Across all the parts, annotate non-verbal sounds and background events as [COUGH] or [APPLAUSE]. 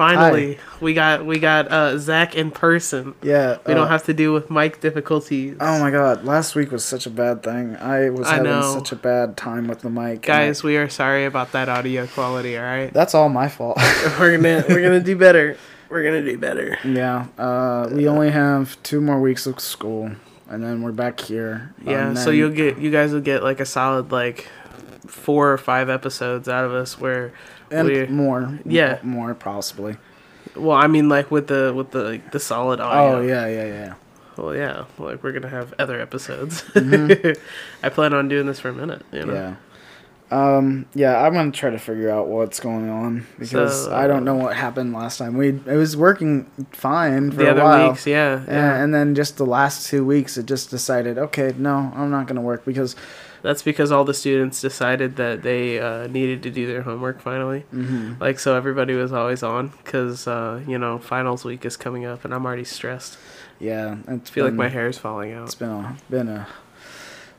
Finally, we got we got uh, Zach in person. Yeah. We uh, don't have to deal with mic difficulties. Oh my god, last week was such a bad thing. I was I having know. such a bad time with the mic. Guys, I- we are sorry about that audio quality. All right, that's all my fault. [LAUGHS] we're gonna we're gonna do better. We're gonna do better. yeah. Uh, we only have two more weeks of school, and then we're back here. Yeah, so you'll get you guys will get like a solid like four or five episodes out of us where and we more. Yeah. More possibly. well I mean like with the with the like, the solid audio. Oh yeah, yeah, yeah. Well yeah, like we're gonna have other episodes. Mm-hmm. [LAUGHS] I plan on doing this for a minute. You know? Yeah. Um. Yeah, I'm gonna try to figure out what's going on because So, I don't know what happened last time. We it was working fine for The a other while. weeks, yeah, Yeah, yeah. and then just the last two weeks, it just decided, okay, no, I'm not gonna work because That's because all the students decided that they uh, needed to do their homework finally. Mhm. Like, so everybody was always on because, uh, you know, finals week is coming up and I'm already stressed. yeah, I feel like my hair is falling It's out. been a been a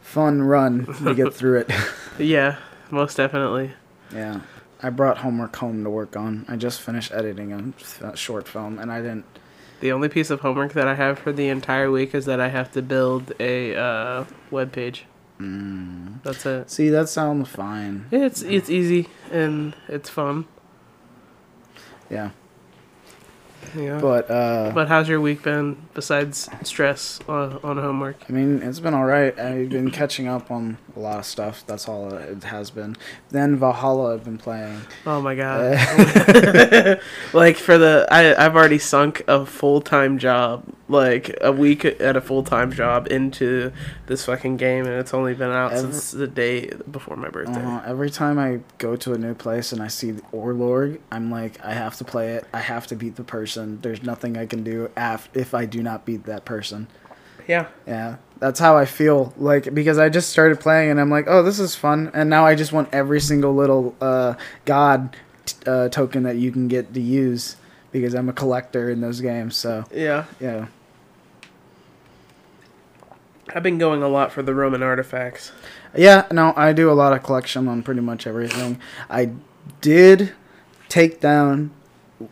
fun run to get through it. [LAUGHS] [LAUGHS] Yeah, most definitely. yeah, I brought homework home to work on. I just finished editing a short film, and I didn't. The only piece of homework that I have for the entire week is that I have to build a uh, web page. Mm. That's it. See, that sounds fine. It's it's easy and it's fun. Yeah, Yeah. But, but uh, how's your week been besides stress uh, on homework? I mean, it's been all right. I've been catching up on a lot of stuff. That's all it has been. Then Valhalla, I've been playing. Oh my god. Uh, [LAUGHS] like for the I I've already sunk a full-time job like a week at a full-time job into this fucking game and it's only been out Ever- since the day before my birthday. Uh, every time I go to a new place and I see the Orlog, I'm like, I have to play it. I have to beat the person. There's nothing I can do af- if I do not beat that person. Yeah. Yeah, that's how I feel. Like because I just started playing and I'm like, oh, this is fun. And now I just want every single little uh, god t- uh, token that you can get to use because I'm a collector in those games. So Yeah. yeah, I've been going a lot for the Roman artifacts. yeah. No, I do a lot of collection on pretty much everything. I did take down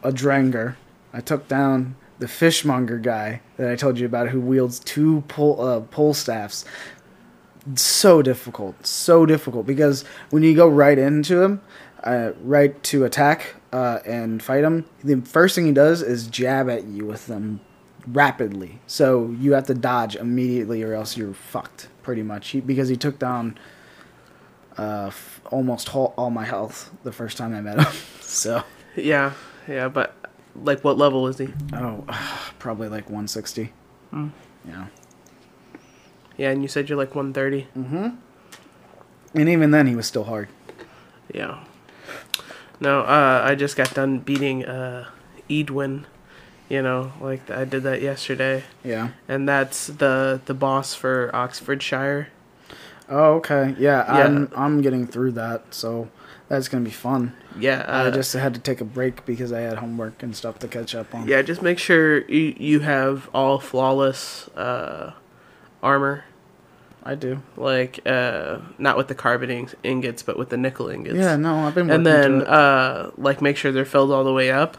a Drengr. I took down the fishmonger guy that I told you about, who wields two pole uh, pole staffs. So difficult, so difficult because when you go right into him, uh, right to attack uh, and fight him, the first thing he does is jab at you with them rapidly. So you have to dodge immediately, or else you're fucked pretty much. He, because he took down uh, f- almost all, all my health the first time I met him. [LAUGHS] so Yeah. Yeah, but like what level is he? oh, [SIGHS] probably like 160. Mm. Yeah. Yeah, and you said you're like 130. Mm-hmm. And even then, he was still hard. Yeah. No, uh, I just got done beating uh, Edwin. You know, like I did that yesterday, Yeah. and that's the the boss for Oxfordshire. Oh, okay. Yeah, Yeah. I'm I'm getting through that, so that's gonna be fun. Yeah, uh, I just had to take a break because I had homework and stuff to catch up on. yeah. Just make sure you you have all flawless uh, armor, I do. like uh, not with the carbon ingots, but with the nickel ingots. Yeah, no, I've been working and then uh, like make sure they're filled all the way up,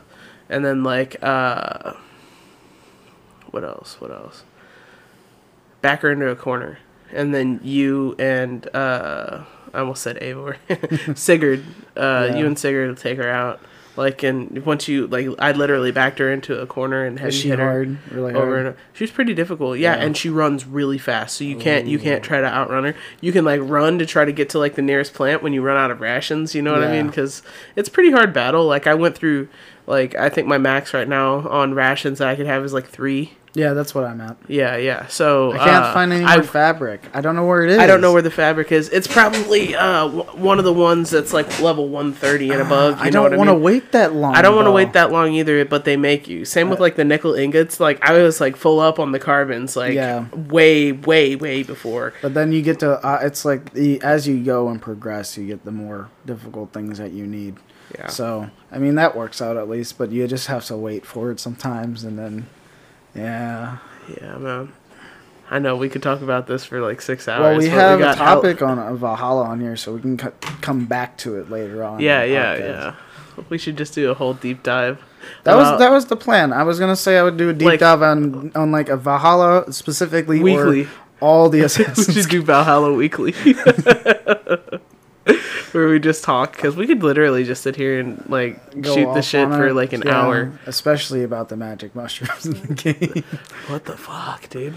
and then like uh, what else? What else? Back her into a corner, and then you and uh, I almost said Eivor, [LAUGHS] Sigurd. Uh, Yeah. You and Sigurd will take her out. Like and once you like, I literally backed her into a corner and Is she hit her hard? Really over hard? and she was pretty difficult yeah, Yeah. and she runs really fast so you can't you can't try to outrun her you can like run to try to get to like the nearest plant when you run out of rations you know what i mean because it's pretty hard battle like i went through like i think my max right now on rations that i could have is like three Yeah, that's what I'm at. Yeah, yeah. So I can't uh, find any more fabric. I don't know where it is. I don't know where the fabric is. It's probably uh, w- one of the ones that's like level 130 and above. You I don't want to mean? wait that long. I don't want to wait that long either, but they make you. Same with like the nickel ingots. Like I was like full up on the carbons, like Yeah. way, way, way before. But then you get to uh, it's like the, as you go and progress, you get the more difficult things that you need. Yeah. So I mean that works out at least, but you just have to wait for it sometimes, and then yeah. Yeah, man. I know we could talk about this for like six hours. Well, we have a got help. topic on uh, Valhalla on here, so we can c- come back to it later on. Yeah, yeah, podcast. yeah. We should just do a whole deep dive. That was that was the plan. I was gonna say I would do a deep Like- dive on on like a Valhalla specifically, Weekly. or all the [LAUGHS] we Assassin's should do Valhalla weekly. [LAUGHS] [LAUGHS] [LAUGHS] Where we just talk because we could literally just sit here and like go shoot the shit for it. like an Yeah, hour. especially about the magic mushrooms in the game. [LAUGHS] What the fuck, dude?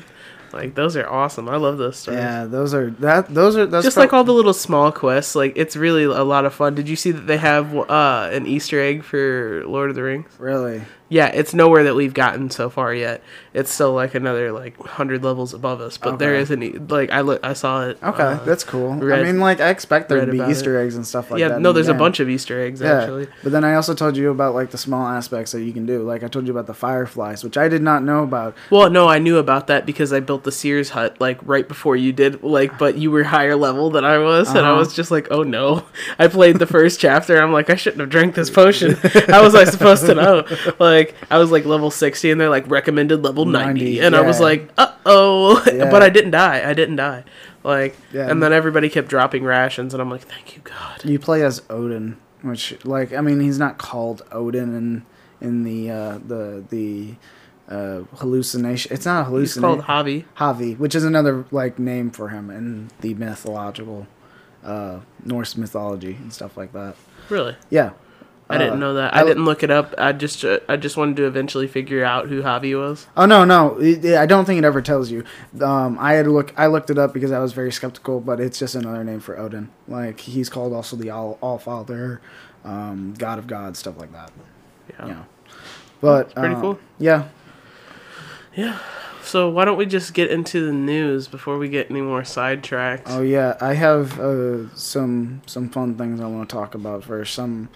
Like those are awesome. I love those stories. yeah, those are that those are that's just prob- like all the little small quests, like it's really a lot of fun. Did you see that they have uh, an Easter egg for Lord of the Rings? really Yeah, it's nowhere that we've gotten so far yet. It's still like another like hundred levels above us, but there Okay. is an e- like I look I saw it. okay. uh, that's cool. read- I mean, like I expect there to be Easter eggs and stuff like yeah, that. no, in the there's a bunch of Easter eggs actually. But then I also told you about like the small aspects that you can do. Like I told you about the fireflies, which I did not know about. Well, no, I knew about that because I built the Seer's hut like right before you did. Like, but you were higher level than I was, and I Uh-huh. was just like, oh no. I played the first chapter. I'm like, I shouldn't have drank this potion. [LAUGHS] How was I supposed to know? Like, I was like level sixty, and they're like recommended level ninety, 90, and I was like, uh oh. [LAUGHS] Yeah. But I didn't die. I didn't die. Like, Yeah. and then everybody kept dropping rations, and I'm like, thank you God. You play as Odin, which like I mean he's not called Odin in in the uh, the the uh, hallucination. It's not a He's hallucination. called Havi. Havi, which is another like name for him in the mythological uh, Norse mythology and stuff like that. Really. Yeah. I didn't Uh, know that. I- I didn't look it up. I just, uh, I just wanted to eventually figure out who Havi was. Oh no, no, it, it- I don't think it ever tells you. Um, I had to look. I looked it up because I was very skeptical, but it's just another name for Odin. Like he's called also the All All Father, um, God of Gods, stuff like that. Yeah. You know. But pretty uh, cool. Yeah. Yeah. So why don't we just get into the news before we get any more sidetracked? Oh yeah, I have uh, some some fun things I want to talk about first. Some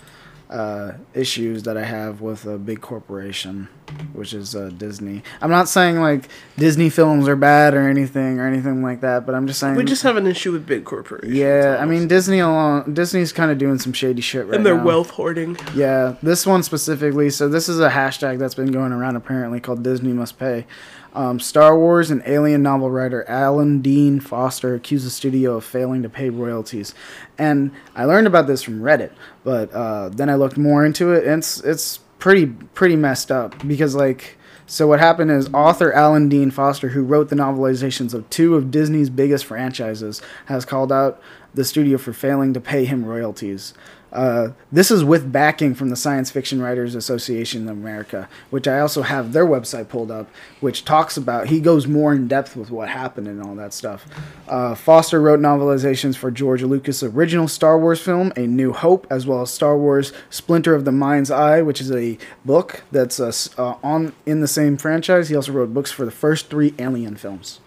uh, issues that I have with a big corporation, which is uh, Disney. I'm not saying like Disney films are bad or anything or anything like that, but I'm just saying we just have an issue with big corporations. Yeah, I mean Disney alone. Disney's kind of doing some shady shit right now. and their now. wealth hoarding. Yeah, this one specifically. So this is a hashtag that's been going around apparently called Disney Must Pay. Um, Star Wars and Alien novel writer Alan Dean Foster accused the studio of failing to pay royalties, and I learned about this from Reddit. But uh, then I looked more into it, and it's it's pretty pretty messed up because like. So what happened is author Alan Dean Foster, who wrote the novelizations of two of Disney's biggest franchises, has called out the studio for failing to pay him royalties. Uh, this is with backing from the Science Fiction Writers Association of America, which I also have their website pulled up, which talks about, he goes more in depth with what happened and all that stuff. Uh, Foster wrote novelizations for George Lucas' original Star Wars film, A New Hope, as well as Star Wars Splinter of the Mind's Eye, which is a book that's uh, uh, on in the same franchise. He also wrote books for the first three Alien films.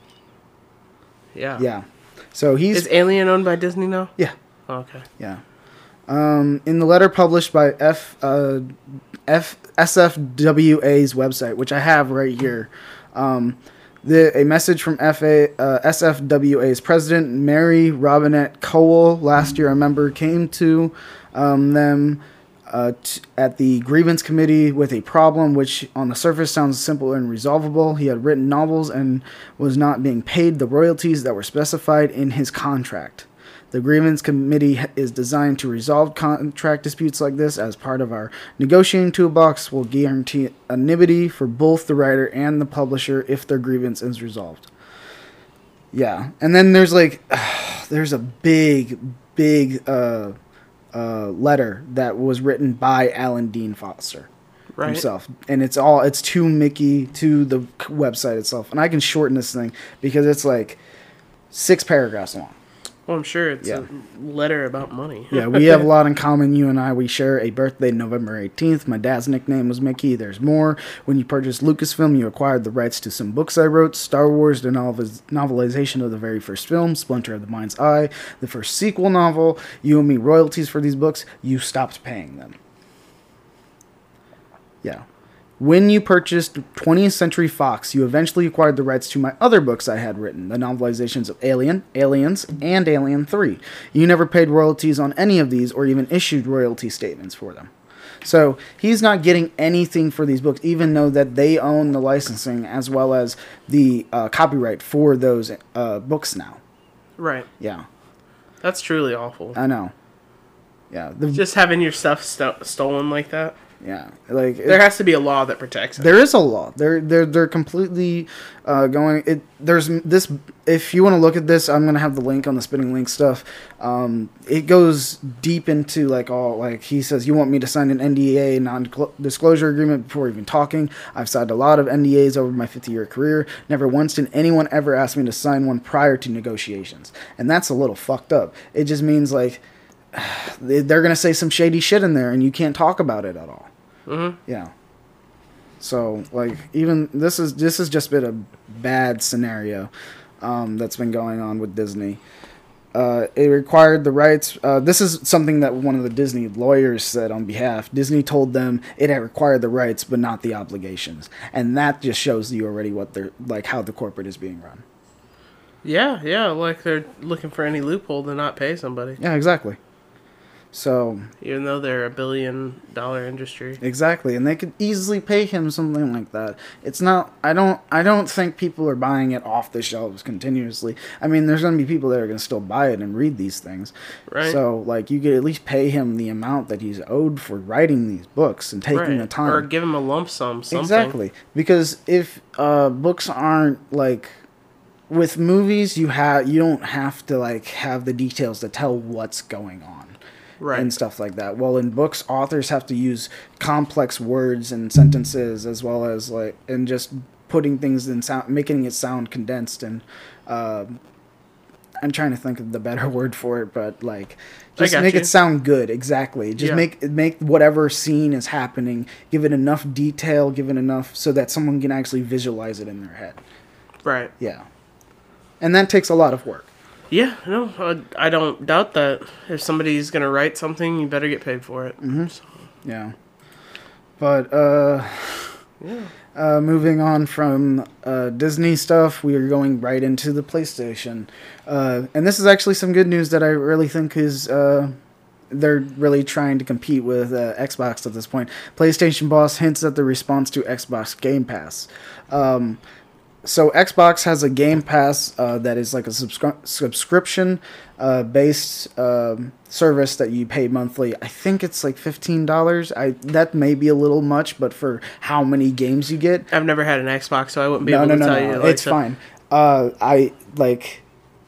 Yeah. Yeah. So he's. Is Alien owned by Disney now? yeah. Oh, okay. Yeah. Um, in the letter published by F, uh, F, SFWA's website, which I have right here, um, the, a message from FA, uh, SFWA's president, Mary Robinette Kowal, last year, a member, came to um, them uh, t- at the grievance committee with a problem which on the surface sounds simple and resolvable. He had written novels and was not being paid the royalties that were specified in his contract. The grievance committee is designed to resolve contract disputes like this as part of our negotiating toolbox will guarantee anonymity for both the writer and the publisher if their grievance is resolved. Yeah, and then there's like [SIGHS] there's a big big uh uh letter that was written by Alan Dean Foster Right. himself and it's all it's to Mickey to the website itself and I can shorten this thing because it's like six paragraphs long Well, I'm sure it's Yeah. a letter about money. Yeah, we [LAUGHS] have a lot in common. You and I, we share a birthday November 18th. My dad's nickname was Mickey. There's more. When you purchased Lucasfilm, you acquired the rights to some books I wrote Star Wars, the novel- novelization of the very first film, Splinter of the Mind's Eye, the first sequel novel. You owe me royalties for these books. You stopped paying them. Yeah. When you purchased 20th Century Fox, you eventually acquired the rights to my other books I had written, the novelizations of Alien, Aliens, and Alien 3. You never paid royalties on any of these or even issued royalty statements for them. So he's not getting anything for these books, even though that they own the licensing as well as the uh, copyright for those uh, books now. Right. Yeah, That's truly awful. I know. Yeah, the, Just having your stuff sto- stolen like that. Yeah, like it- There has to be a law that protects it. There is a law. They're they're they're completely uh, going. It there's this. If you want to look at this, I'm gonna have the link on the spinning link stuff. Um, it goes deep into like all like he says. You want me to sign an NDA, non-disclosure agreement, before even talking. I've signed a lot of NDAs over my 50 year career. Never once did anyone ever ask me to sign one prior to negotiations, and that's a little fucked up. It just means like [SIGHS] they- they're gonna say some shady shit in there, and you can't talk about it at all. Mhm. Yeah. So like even this is this has just been a bad scenario um, that's been going on with Disney. Uh, it required the rights. Uh, this is something that one of the Disney lawyers said on behalf. Disney told them it had required the rights, but not the obligations, and that just shows you already what they're like how the corporate is being run. Yeah, yeah. Like they're looking for any loophole to not pay somebody, Yeah, exactly. So even though they're a billion dollar industry. Exactly, and they could easily pay him something like that. It's not. I don't. I don't think people are buying it off the shelves continuously. I mean, there's going to be people that are going to still buy it and read these things. Right. So, like, you could at least pay him the amount that he's owed for writing these books and taking Right. the time. Or give him a lump sum. Something. Exactly, because if uh, books aren't like with movies, you have you don't have to like have the details to tell what's going on Right. and stuff like that. Well, in books, authors have to use complex words and sentences as well as like and just putting things in sound, making it sound condensed and. um I'm trying to think of the better [LAUGHS] word for it, but like, just make you. it sound good. Exactly. Just Yeah. make make whatever scene is happening, give it enough detail, give it enough so that someone can actually visualize it in their head. right. Yeah, and that takes a lot of work. Yeah. No, I, I don't doubt that. If somebody's gonna write something, you better get paid for it. Mm-hmm. So, Yeah. But uh yeah. uh moving on from uh Disney stuff, we are going right into the PlayStation. Uh and this is actually some good news that I really think is uh they're really trying to compete with uh, Xbox at this point. PlayStation boss hints at the response to Xbox Game Pass. Um, so Xbox has a Game Pass uh, that is like a subscri- subscription uh, based um, service that you pay monthly. I think it's like fifteen dollars. I that may be a little much, but for how many games you get, I've never had an Xbox, so I wouldn't be no, able no, to no, tell no, you. like, it's the- fine. Uh, I like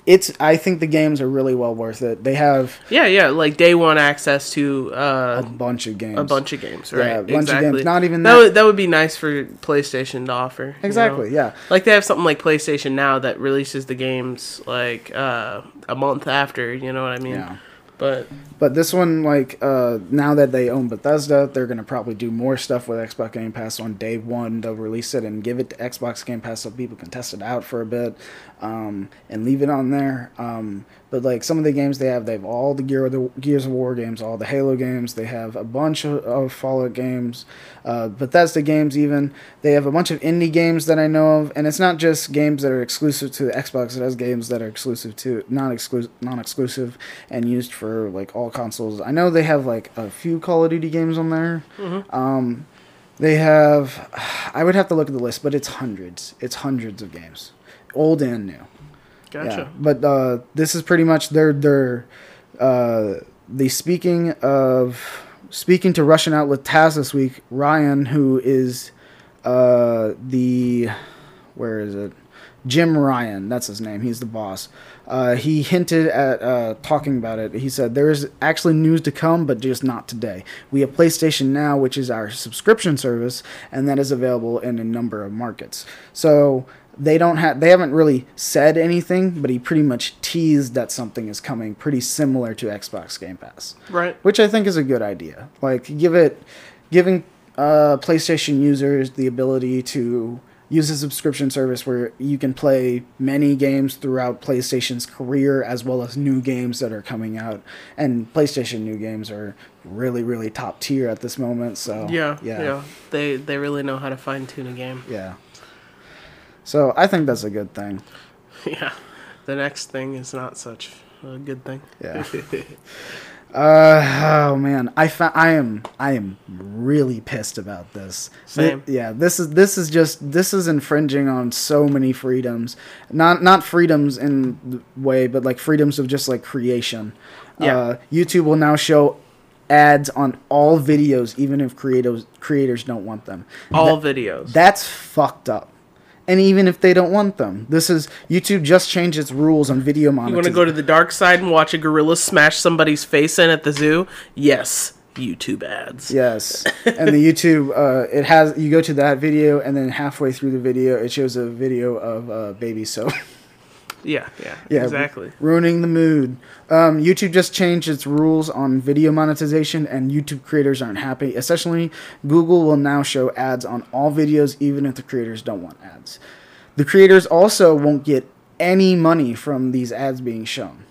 it's. I think the games are really well worth it. They have Yeah, yeah. Like day one access to a uh, bunch of games. a bunch of games, right? Yeah, a bunch of exactly. games. Not even that. that- Would, that would be nice for PlayStation to offer. you know? Exactly. Yeah. Like they have something like PlayStation Now that releases the games like uh, a month after. You know what I mean? Yeah. But But this one, like, uh, now that they own Bethesda, they're gonna probably do more stuff with Xbox Game Pass on day one. They'll release it and give it to Xbox Game Pass so people can test it out for a bit, um, and leave it on there. Um, but like some of the games they have, they have all the Gear the Gears of War games, all the Halo games. They have a bunch of, of Fallout games, uh, Bethesda games. Even they have a bunch of indie games that I know of, and it's not just games that are exclusive to the Xbox. It has games that are exclusive to non exclusive non exclusive and used for like all consoles. I know they have like a few Call of Duty games on there. Um, they have, [SIGHS] I would have to look at the list, but it's hundreds. It's hundreds of games, old and new. gotcha. Yeah, but uh, this is pretty much their their uh, the speaking of speaking to Russian outlet TASS this week. Ryan, who is uh, the where is it? Jim Ryan, that's his name. He's the boss. Uh, he hinted at uh, talking about it. He said there is actually news to come, but just not today. We have PlayStation Now, which is our subscription service, and that is available in a number of markets. So they don't have they haven't really said anything, but he pretty much teased that something is coming pretty similar to Xbox Game Pass, Right. which I think is a good idea. Like give it giving uh, PlayStation users the ability to use a subscription service where you can play many games throughout PlayStation's career as well as new games that are coming out. And PlayStation new games are really really top tier at this moment, so Yeah, yeah. yeah. They they really know how to fine tune a game. Yeah. So I think that's a good thing. [LAUGHS] yeah. The next thing is not such a good thing. Yeah. [LAUGHS] Uh oh man, I fa- I am I am really pissed about this. Same. Thi- yeah, this is this is just this is infringing on so many freedoms. Not not freedoms in the way, but like freedoms of just like creation. Yeah. Uh, YouTube will now show ads on all videos, even if creators creators don't want them. All That- videos. That's fucked up. And even if they don't want them, this is YouTube just changed its rules on video you want to go to the dark side and watch a gorilla smash somebody's face in at the zoo? Yes. YouTube ads. Yes, [LAUGHS] and the YouTube uh, it has you go to that video and then halfway through the video it shows a video of uh, baby soap. [LAUGHS] Yeah, yeah, yeah, exactly. ruining the mood. Um, YouTube just changed its rules on video monetization, and YouTube creators aren't happy. Essentially, Google will now show ads on all videos, even if the creators don't want ads. The creators also won't get any money from these ads being shown.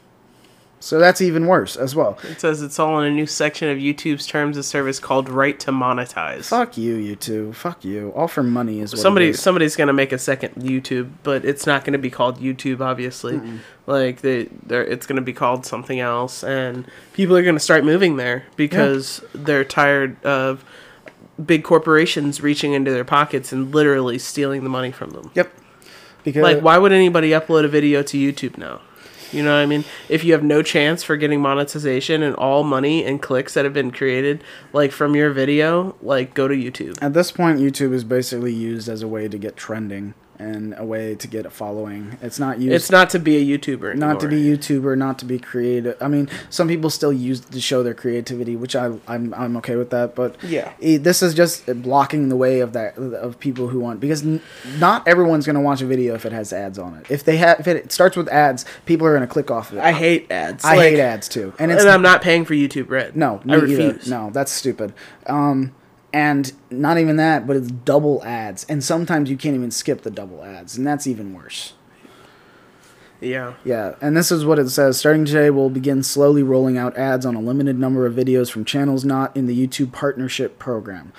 So that's even worse as well. It says it's all in a new section of YouTube's terms of service called right to monetize. Fuck you, YouTube. Fuck you. All for money is Somebody is. somebody's gonna make a second YouTube, but it's not gonna be called YouTube, obviously. Like they, they're, it's gonna be called something else, and people are gonna start moving there because they're tired of big corporations reaching into their pockets and literally stealing the money from them. Yep. Because Like, why would anybody upload a video to YouTube now? You know what I mean? If you have no chance for getting monetization and all money and clicks that have been created, like from your video, like go to YouTube. At this point, YouTube is basically used as a way to get trending and a way to get a following. It's not used It's not to be a YouTuber. not to be YouTuber, not to be creative. I mean, some people still use it to show their creativity, which I I'm I'm okay with that. But Yeah. it- this is just blocking the way of that of people who want because n- not everyone's gonna watch a video if it has ads on it. If they have if it starts with ads, people are gonna click off of it. I hate ads. I Like, hate ads too, and it's and I'm not paying for YouTube Red. No, I me either. refuse. No, that's stupid. Um, and not even that, but it's double ads, and sometimes you can't even skip the double ads, and that's even worse. Yeah. Yeah, and this is what it says. Starting today, we'll begin slowly rolling out ads on a limited number of videos from channels not in the YouTube Partnership Program.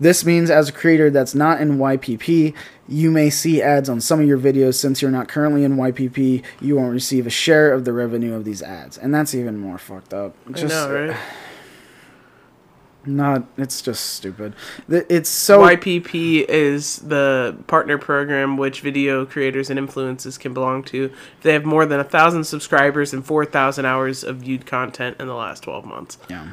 This means, as a creator that's not in YPP, you may see ads on some of your videos. Since you're not currently in YPP, you won't receive a share of the revenue of these ads, and that's even more fucked up. Just, I know, right? Not, it's just stupid. It's so YPP is the partner program which video creators and influencers can belong to they have more than a thousand subscribers and four thousand hours of viewed content in the last twelve months. yeah.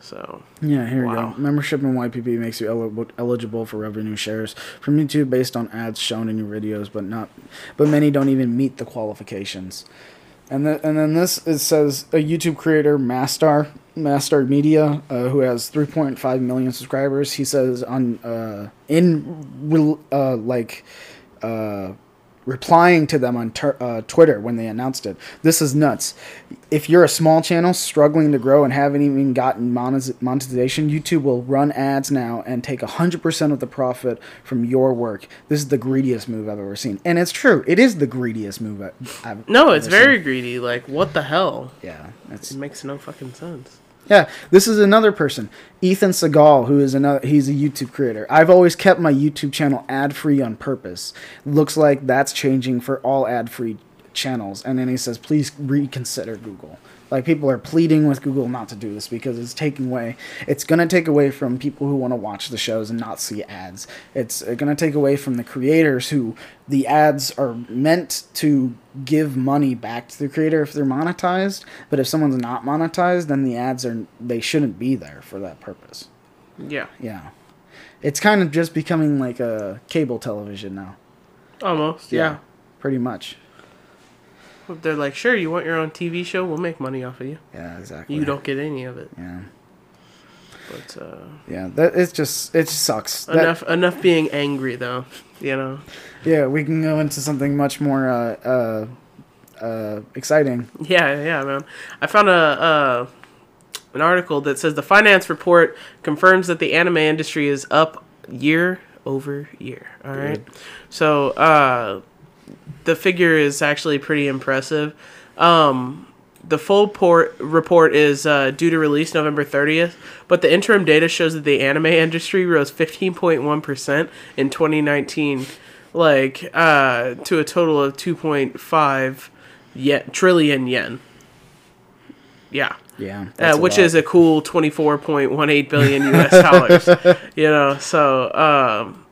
So Yeah, here we Wow. go. Membership in YPP makes you eli- eligible for revenue shares from YouTube based on ads shown in your videos, but not, but many don't even meet the qualifications. And then and then this it says a YouTube creator, Mastar Mastar Media, uh, who has 3.5 million subscribers. He says on uh, in uh, like uh, replying to them on tur uh, Twitter when they announced it. This is nuts. If you're a small channel struggling to grow and haven't even gotten monetiz- monetization, YouTube will run ads now and take 100% of the profit from your work. This is the greediest move I've ever seen. And it's true. It is the greediest move I've no, it's very seen. greedy. Like what the hell? Yeah, It makes no fucking sense. Yeah, this is another person, Ethan Segal, who is another. He's a YouTube creator. I've always kept my YouTube channel ad free on purpose. Looks like that's changing for all ad free channels. And then he says, please reconsider Google. Like people are pleading with Google not to do this because it's taking away. It's gonna take away from people who want to watch the shows and not see ads. It's uh, gonna take away from the creators who the ads are meant to give money back to the creator if they're monetized. But if someone's not monetized, then the ads are they shouldn't be there for that purpose. Yeah, Yeah, it's kind of just becoming like a cable television now. almost. Yeah. pretty much. They're like, sure, you want your own TV show? We'll make money off of you. Yeah, exactly. You don't get any of it. Yeah. But uh, Yeah, that it's just it just sucks. That- enough enough being angry though. You know. yeah, we can go into something much more uh, uh, uh, exciting. Yeah, yeah, man. I found a uh, an article that says the finance report confirms that the anime industry is up year over year. All right, so uh, the figure is actually pretty impressive. Um, the full port report is uh, due to release November 30th, but the interim data shows that the anime industry rose 15.1% in 2019, like uh, to a total of 2.5 yen, trillion yen. Yeah. Yeah, Uh, which is a cool 24.18 billion US dollars. [LAUGHS] you know, so um,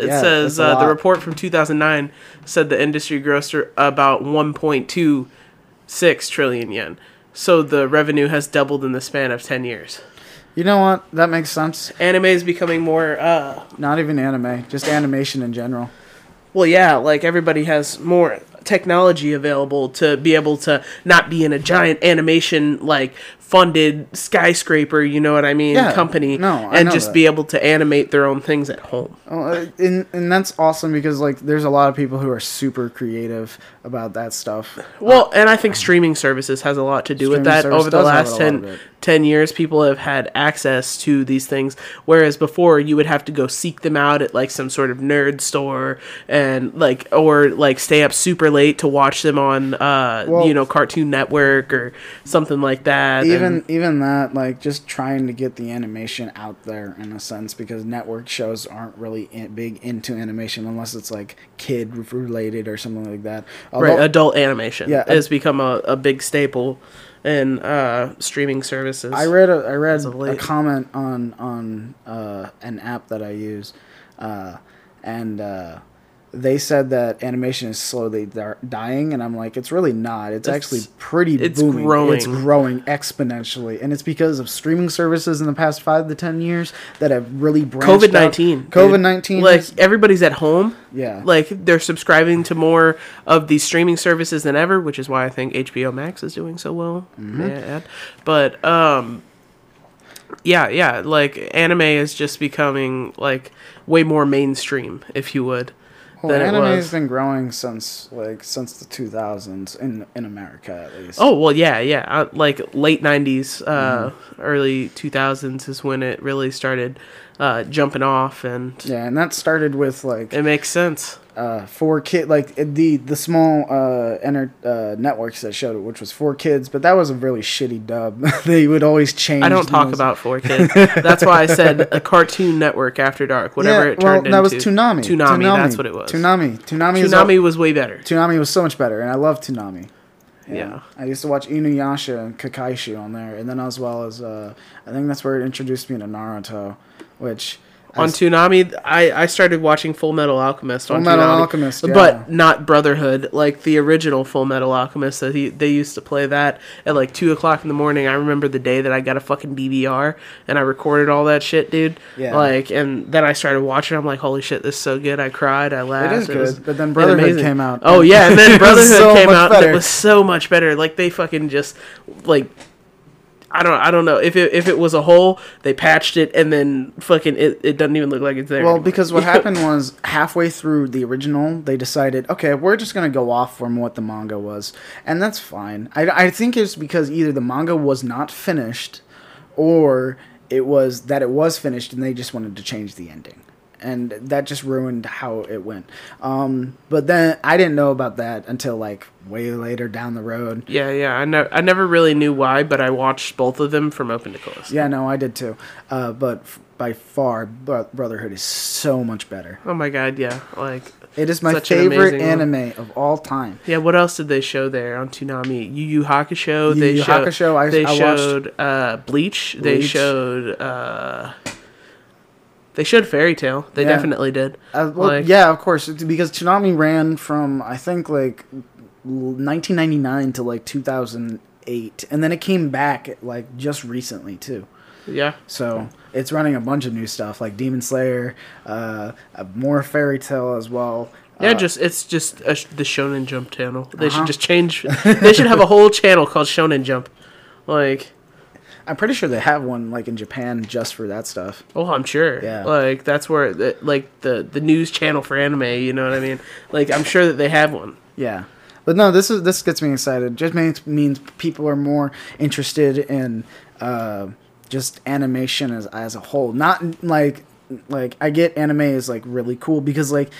it Yeah, says uh, the report from 2009 said the industry grossed about 1.26 trillion yen. So the revenue has doubled in the span of 10 years. You know what? That makes sense. Anime is becoming more uh, Not even anime, just animation in general. Well, yeah, like everybody has more technology available to be able to not be in a giant animation like funded skyscraper, you know what I mean, Yeah, company, no, and just that. be able to animate their own things at home. Oh, uh, and and that's awesome because like there's a lot of people who are super creative about that stuff. Well, and I think streaming services has a lot to do with that. Over the last 10, of it. 10 years, people have had access to these things, whereas before you would have to go seek them out at like some sort of nerd store and like, or like stay up super late to watch them on, uh, Well- you know, Cartoon Network or something like that. Even and- even that like just trying to get the animation out there in a sense because network shows aren't really in, big into animation unless it's like kid related or something like that. right, adult animation Yeah, has become a, a big staple in uh, streaming services. I read a I read a comment on on uh, an app that I use, uh, and uh, they said that animation is slowly dying, and I'm like, it's really not. It's, It's- actually pretty it's booming. It's growing. It's growing exponentially, and it's because of streaming services in the past five to ten years that have really branched COVID nineteen. COVID nineteen, Like everybody's at home. yeah, like they're subscribing to more of these streaming services than ever, which is why I think HBO Max is doing so well. Mm-hmm. add. But um, yeah, yeah, like anime is just becoming like way more mainstream, if you would, well, than anime has been growing since like since the 2000s in in America at least. Oh well, yeah, yeah. Uh, like late '90s, uh, Mm-hmm. early 2000s is when it really started uh, jumping off, and yeah, and that started with like it makes sense. Uh, four kid like the the small uh, enter, uh, networks that showed it, which was four kids, but that was a really shitty dub. [LAUGHS] they would always change. I don't talk those. about four kids. [LAUGHS] That's why I said a Cartoon Network After Dark, whatever yeah, it turned well, that was into. Toonami. Toonami, that's what it was. Toonami. Toonami. Toonami was way better. Toonami was so much better, and I love Toonami. Yeah. I used to watch Inuyasha and Kakashi on there, and then as well as uh, I think that's where it introduced me to Naruto, which On Toonami, I, I started watching Full Metal Alchemist on Full Metal Toonami, Alchemist, yeah. but not Brotherhood, like the original Full Metal Alchemist. That he they used to play that at like two o'clock in the morning. I remember the day that I got a fucking DVR and I recorded all that shit, dude. Yeah. Like, and then I started watching. I'm like, holy shit, this is so good. I cried. I laughed. It is was- good, but then Brotherhood came out. Oh yeah, and then [LAUGHS] Brotherhood so came out. And it was so much better. Like they fucking just like I don't I don't know if it if it was a hole they patched it and then fucking it, it doesn't even look like it's there. Well, anymore. because what [LAUGHS] happened was halfway through the original, they decided, okay, we're just gonna go off from what the manga was, and that's fine. I, I think it's because either the manga was not finished, or it was that it was finished and they just wanted to change the ending, and that just ruined how it went. Um, but then I didn't know about that until like way later down the road. yeah, yeah, I know I never really knew why, but I watched both of them from open to close. Yeah, no, I did too. Uh, but f- by far, Bro- Brotherhood is so much better. Oh my god, yeah, like It is my Such an favorite one. anime of all time. yeah. What else did they show there on Toonami? Yu Yu Hakusho. Yu they Yu showed, Hakusho, I- they I showed uh, Bleach. They showed. Uh, they showed Fairy Tail. They Yeah. definitely did. Uh, well, Like- yeah, of course, because Toonami ran from I think like 1999 to like 2008, and then it came back like just recently too. Yeah. So it's running a bunch of new stuff like Demon Slayer, uh, uh, more Fairy Tail as well. Yeah, Uh, just it's just a, the Shonen Jump channel. They Uh-huh. should just change. [LAUGHS] they should have a whole channel called Shonen Jump. Like, I'm pretty sure they have one like in Japan just for that stuff. Oh, I'm sure. Yeah. Like that's where the, like the the news channel for anime. You know what I mean? Like I'm sure that they have one. Yeah. But no, this is this gets me excited. Just means means people are more interested in uh, just animation as as a whole. Not like like I get anime is like really cool because like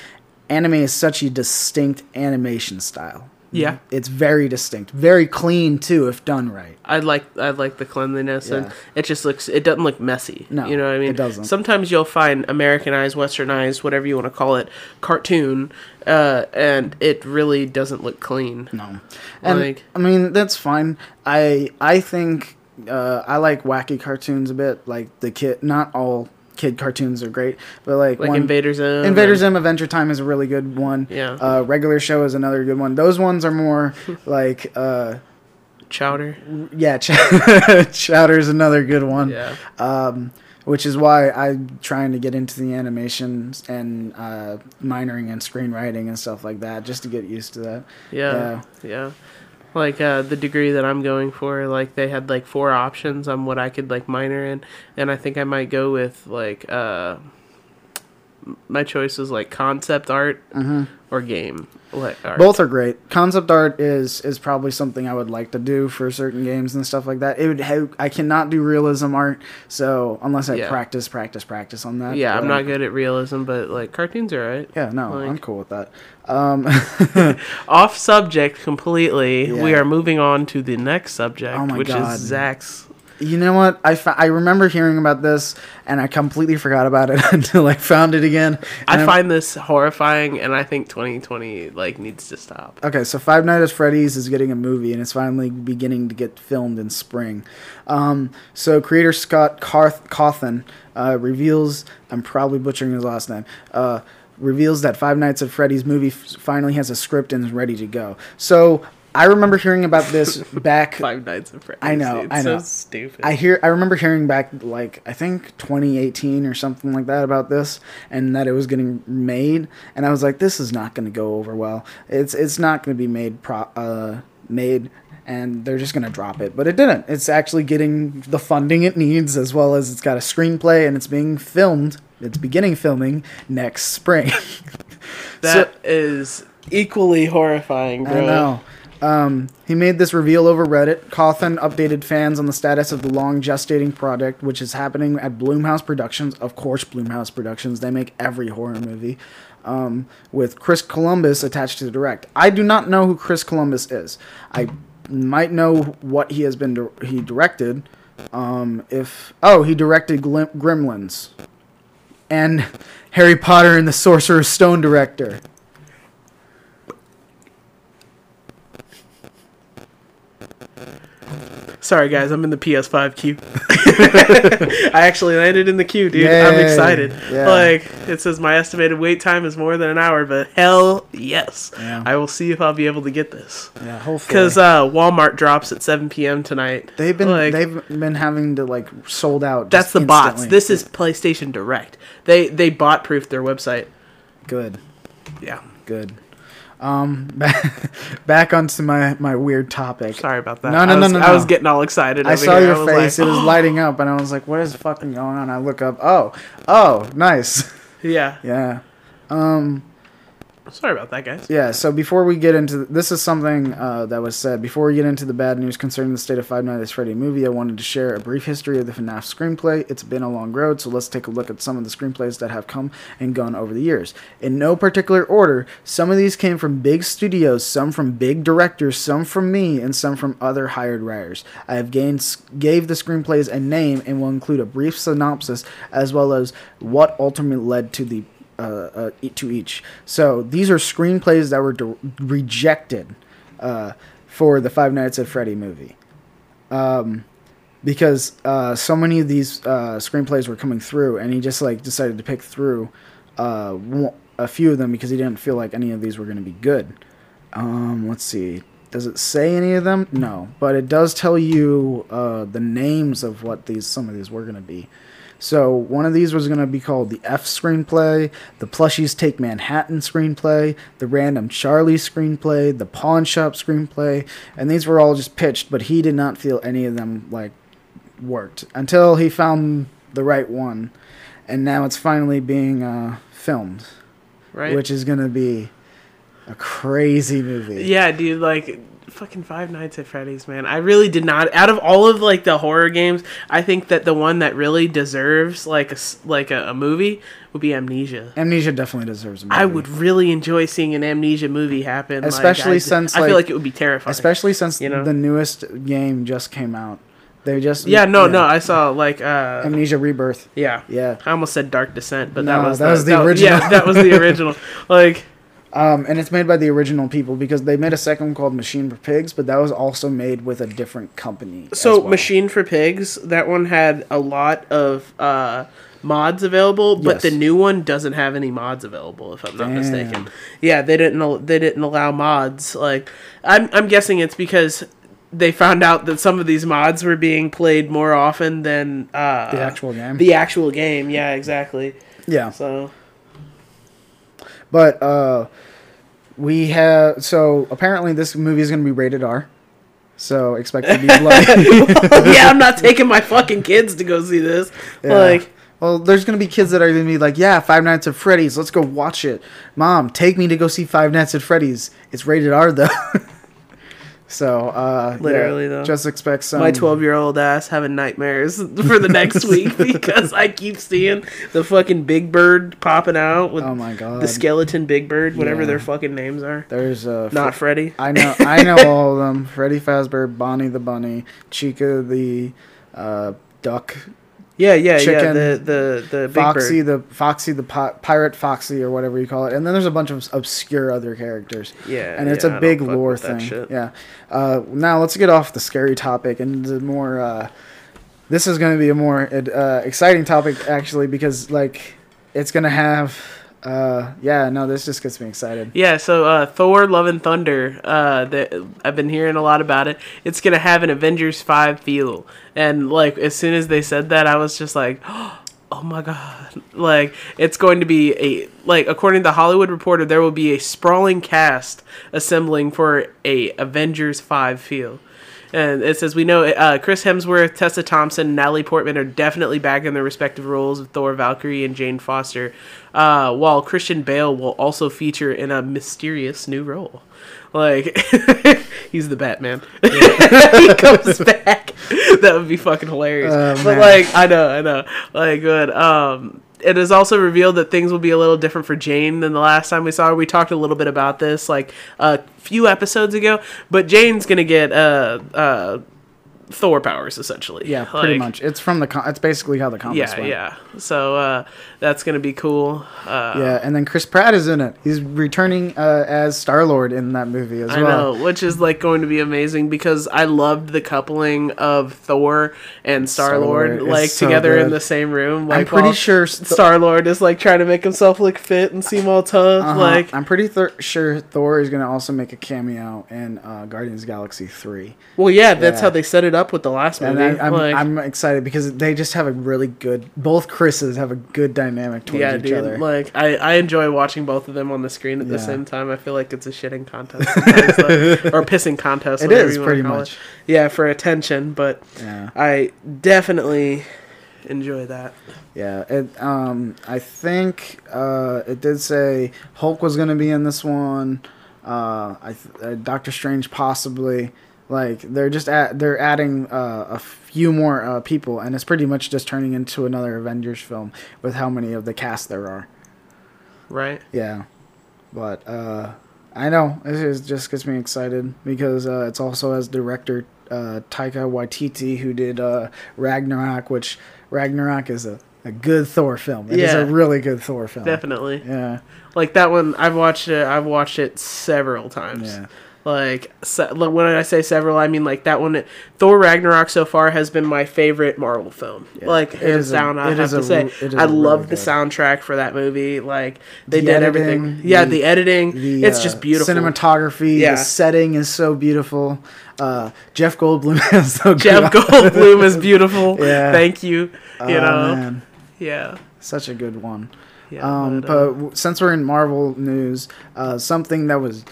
anime is such a distinct animation style. Yeah. It's very distinct, very clean too if done right. I like I like the cleanliness and Yeah. it just looks it doesn't look messy. No, you know what I mean? it doesn't. Sometimes you'll find Americanized, Westernized, whatever you want to call it, cartoon, uh, and it really doesn't look clean. No, and Like- I mean that's fine. I I think uh, I like wacky cartoons a bit. Like the kid, not all kid cartoons are great, but like, Like one, Invader Zim. Invader and- Zim Adventure Time is a really good one. Yeah. Uh, Regular Show is another good one. Those ones are more [LAUGHS] like uh, Chowder. yeah, Ch- [LAUGHS] is another good one. Yeah. Um, which is why I'm trying to get into the animations and uh, minoring in screenwriting and stuff like that, just to get used to that. Yeah. Yeah. Like uh, the degree that I'm going for, like they had like four options on what I could like minor in, and I think I might go with like uh, my choice is like concept art or game art. Mm-hmm. Both are great. Concept art is is probably something I would like to do for certain games and stuff like that. It would have, I cannot do realism art, so unless I Yeah. practice, practice, practice on that. Yeah, I'm not good at realism, but like cartoons are right. Yeah, no, I'm cool with that. Um, [LAUGHS] [LAUGHS] Off subject completely. We are moving on to the next subject, Oh my which God. is Zach's. You know what? I, fa- I remember hearing about this and I completely forgot about it [LAUGHS] until I found it again. I I'm- find this horrifying, and I think 2020 like needs to stop. Okay, so Five Nights at Freddy's is getting a movie, and it's finally beginning to get filmed in spring. Um, so creator Scott Carth- Cawthon uh, reveals, I'm probably butchering his last name, uh, reveals that Five Nights at Freddy's movie f- finally has a script and is ready to go. So I remember hearing about this [LAUGHS] back. Five Nights at Freddy's. I know, It's I know. So stupid. I hear I remember hearing back like I think 2018 or something like that about this and that it was getting made and I was like this is not going to go over well. It's it's not going to be made pro uh made and they're just going to drop it. But it didn't. It's actually getting the funding it needs as well as it's got a screenplay and it's being filmed. It's beginning filming next spring. [LAUGHS] That is equally horrifying, bro. I know. Um, he made this reveal over Reddit. Cawthon updated fans on the status of the long gestating project, which is happening at Blumhouse Productions. Of course, Blumhouse Productions. They make every horror movie. Um, with Chris Columbus attached to the direct. I do not know who Chris Columbus is. I might know what he has been dir- he directed. Um, if oh, he directed Glim- Gremlins and [LAUGHS] Harry Potter and the Sorcerer's Stone director. Sorry, guys, I'm in the PS5 queue. [LAUGHS] I actually landed in the queue, dude. I'm excited. Yeah. Like, it says my estimated wait time is more than an hour, but hell yes. Yeah. I will see if I'll be able to get this. Yeah, hopefully. Because uh, Walmart drops at 7 p.m. tonight. They've been Like, they've been having to like sold out. That's the bots. This is PlayStation Direct. They they bot proofed their website. good, Yeah. good. Um, [LAUGHS] back, back onto my my weird topic. Sorry about that. No, no, no, was, no, I no. was getting all excited. I saw here. your I face; like, it was [GASPS] lighting up, and I was like, "What is fucking going on?" I look up. Oh, oh, nice. yeah. [LAUGHS] yeah. Um. Sorry about that, guys. Yeah, so before we get into this is something uh, that was said before we get into the bad news concerning the state of Five Nights at Freddy movie. I wanted to share a brief history of the FNAF screenplay. It's been a long road, so let's take a look at some of the screenplays that have come and gone over the years. In no particular order, some of these came from big studios, some from big directors, some from me, and some from other hired writers. I have gained, gave the screenplays a name and will include a brief synopsis as well as what ultimately led to the uh, uh, to each. So these are screenplays that were de- rejected uh, for the Five Nights at Freddy movie, um, because uh, so many of these uh, screenplays were coming through, and he just like decided to pick through uh, a few of them because he didn't feel like any of these were going to be good. Um, let's see. Does it say any of them? No, but it does tell you the names of what these some of these were going to be. So one of these was going to be called the F screenplay, the Plushies Take Manhattan screenplay, the Random Charlie screenplay, the Pawn Shop screenplay, and these were all just pitched, but he did not feel any of them like worked until he found the right one, and now it's finally being uh, filmed, right? which is gonna be a crazy movie. yeah, dude, like fucking Five Nights at Freddy's, man. I really did not. Out of all of like the horror games, I think that the one that really deserves like a like a, a movie would be Amnesia. Amnesia definitely deserves a movie. I would really enjoy seeing an Amnesia movie happen, like, Especially I- since, I feel like it would be terrifying. especially since you know? the newest game just came out. They just yeah, no, no, I saw like uh, Amnesia Rebirth. yeah. Yeah. I almost said Dark Descent, but No, that was that was the Yeah, original. that was the [LAUGHS] original. like, Um, and it's made by the original people because they made a second one called Machine for Pigs, but that was also made with a different company. so well. Machine for Pigs, that one had a lot of uh, mods available, but Yes. the new one doesn't have any mods available. If I'm not Damn. mistaken, yeah, they didn't. al- They didn't allow mods. Like, I'm I'm guessing it's because they found out that some of these mods were being played more often than uh, the actual game. the actual game. Yeah, exactly. yeah, So but uh, we have so apparently this movie is going to be rated R. So expect to be [LAUGHS] bloody. [LAUGHS] yeah, I'm not taking my fucking kids to go see this. Yeah. Like, Well, there's gonna be kids that are gonna be like, "Yeah, Five Nights at Freddy's. Let's go watch it." Mom, take me to go see Five Nights at Freddy's. It's rated R though. [LAUGHS] so, uh, yeah, Literally, though. just expect some. my 12 year old ass having nightmares [LAUGHS] for the next week [LAUGHS] because I keep seeing the fucking Big Bird popping out with Oh my god. the skeleton Big Bird, whatever Yeah. their fucking names are. There's uh, Not Freddy. I know, I know [LAUGHS] all of them. Freddy Fazbear, Bonnie the Bunny, Chica the uh, Duck, Yeah, yeah, yeah. Chicken, The the the Foxy Bird. the Foxy the pi- Pirate Foxy or whatever you call it, and then there's a bunch of obscure other characters. Yeah, and it's yeah, a big lore thing. Yeah. Uh, now let's get off the scary topic and the more. Uh, this is going to be a more uh, exciting topic actually because like it's going to have. Uh, yeah, no, this just gets me excited. Yeah, so uh, Thor: Love and Thunder. Uh, that I've been hearing a lot about it. It's gonna have an Avengers Five feel, and like as soon as they said that, I was just like, [GASPS] oh my god! Like it's going to be a like according to the Hollywood Reporter, there will be a sprawling cast assembling for a Avengers Five feel. And it says we know uh, Chris Hemsworth, Tessa Thompson, Natalie Portman are definitely back in their respective roles of Thor, Valkyrie, and Jane Foster. Uh, while Christian Bale will also feature in a mysterious new role. Like [LAUGHS] he's the Batman. [LAUGHS] he comes back. That would be fucking hilarious. Oh, but man. like I know, I know. Like good. Um it is also revealed that things will be a little different for Jane than the last time we saw her. We talked a little bit about this like a few episodes ago, but Jane's gonna get uh uh Thor powers essentially. Yeah, pretty Like, much. It's from the. Com- it's basically how the comics Yeah, went. yeah. So uh that's gonna be cool. Uh Yeah, and then Chris Pratt is in it. He's returning uh, as Star Lord in that movie as I well. know, which is like going to be amazing because I loved the coupling of Thor and Star Lord like so together in the same room. Like, I'm pretty sure. St- Star Lord is like trying to make himself look fit and seem all tough. uh-huh, Like, I'm pretty thir- sure Thor is going to also make a cameo in uh, Guardians of the Galaxy three, well, yeah, that's Yeah. how they set it up with the last movie. and I, I'm, like, I'm excited because they just have a really good. Both Chris's have a good dynamic towards yeah, each dude. other. Like, I, I enjoy watching both of them on the screen at the same time. I feel like it's a shitting contest, [LAUGHS] though. or pissing contest. It is pretty call it. much. Yeah, for attention, but yeah, I definitely enjoy that. yeah. It, um, I think uh, it did say Hulk was going to be in this one. Uh, I th- uh, Doctor Strange possibly. Like they're just at, they're adding uh, a few more uh, people, and it's pretty much just turning into another Avengers film with how many of the cast there are. Right? Yeah, but uh, I know it is, just gets me excited because uh, it's also as director uh, Taika Waititi who did uh, Ragnarok, which Ragnarok is a, a good Thor film. It is Yeah. a really good Thor film. Definitely. Yeah, Like that one, I've watched it. I've watched it several times. yeah. Like se- when I say several, I mean like that one. Thor Ragnarok so far has been my favorite Marvel film. Yeah. Like hands down, I it have to a say, re- it is I really love the good. soundtrack for that movie. Like they The did editing, everything. Yeah, the- the editing. The, it's uh, just beautiful. Cinematography, Yeah. the setting is so beautiful. Uh, Jeff Goldblum [LAUGHS] is so Jeff. Goldblum is beautiful. [LAUGHS] Yeah. Thank you. You Oh, know. man. Yeah. such a good one. Yeah. Um, but, but uh, w- since we're in Marvel news, uh, something that was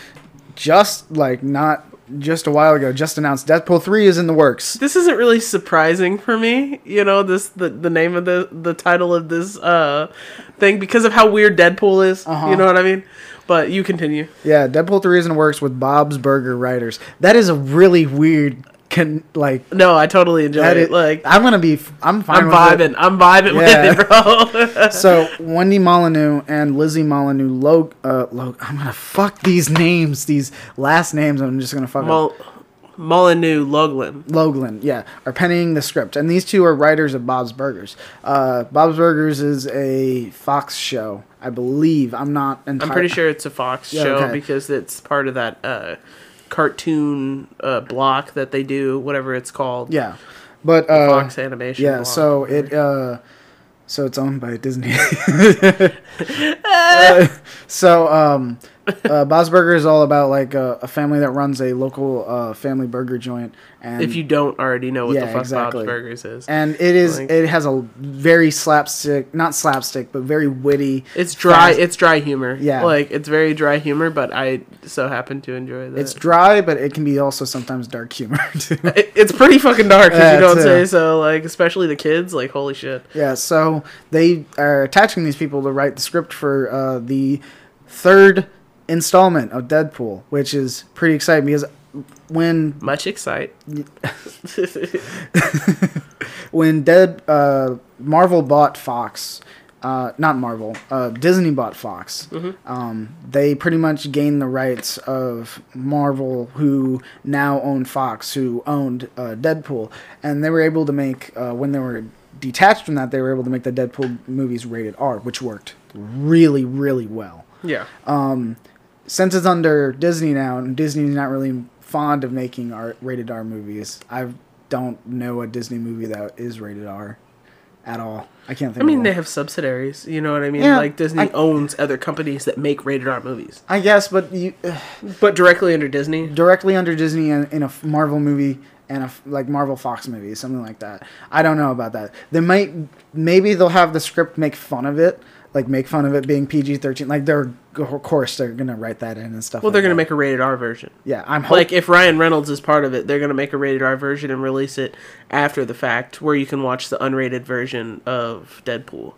just like not just a while ago, just announced Deadpool three is in the works. This isn't really surprising for me, you know, this the, the name of the the title of this uh thing because of how weird Deadpool is. Uh-huh. You know what I mean? But you continue. Yeah, Deadpool three is in the works with Bob's Burger writers. That is a really weird. Can like No, I totally enjoy it. is, Like I'm gonna be. I'm fine. I'm with it. vibing. I'm vibing Yeah. with it, bro. [LAUGHS] so Wendy Molyneux and Lizzie Molyneux, Log, uh, Log, I'm gonna fuck these names, these last names. I'm just gonna fuck up. Mol- Molyneux Loglin. Loglin, yeah, are penning the script, and these two are writers of Bob's Burgers. Uh, Bob's Burgers is a Fox show, I believe. I'm not. I'm pretty sure it's a Fox Yeah, show okay. because it's part of that uh, cartoon uh, block that they do, whatever it's called. Yeah, but uh, Fox animation. Yeah, block. so it uh so it's owned by Disney. [LAUGHS] [LAUGHS] Uh, so um uh, Bob's Burger is all about like a, a family that runs a local uh, family burger joint, and if you don't already know what Yeah, the fuck exactly. Bob's Burgers is, and it is like- it has a very slapstick, not slapstick, but very witty. it's dry. fast- It's dry humor. Yeah. like it's very dry humor, but I so happen to enjoy that. It's dry, but it can be also sometimes dark humor [LAUGHS] too. It- it's pretty fucking dark if Yeah, you don't too. say so. Like especially the kids. Like holy shit. Yeah, so they are attaching these people to write the script for uh, the third installment of Deadpool, which is pretty exciting because when Much excite. [LAUGHS] when Dead uh, Marvel bought Fox, uh, not Marvel, uh, Disney bought Fox. Um, they pretty much gained the rights of Marvel, who now own Fox, who owned uh, Deadpool, and they were able to make uh, when they were detached from that, they were able to make the Deadpool movies rated R, which worked really, really well. yeah. Since it's under Disney now, and Disney's not really fond of making R, rated R movies, I don't know a Disney movie that is rated R at all. I can't think. I mean, they have subsidiaries. You know what I mean? Yeah, like Disney I- owns other companies that make rated R movies, I guess, but you [SIGHS] but directly under Disney. directly under Disney in, in a Marvel movie and a like Marvel Fox movie, something like that. I don't know about that. They might, maybe they'll have the script make fun of it, like make fun of it being PG thirteen. Like they're of course they're gonna write that in and stuff. Well, like they're gonna that. make a rated R version. Yeah, I'm hoping. Like if Ryan Reynolds is part of it, they're gonna make a rated R version and release it after the fact, where you can watch the unrated version of Deadpool.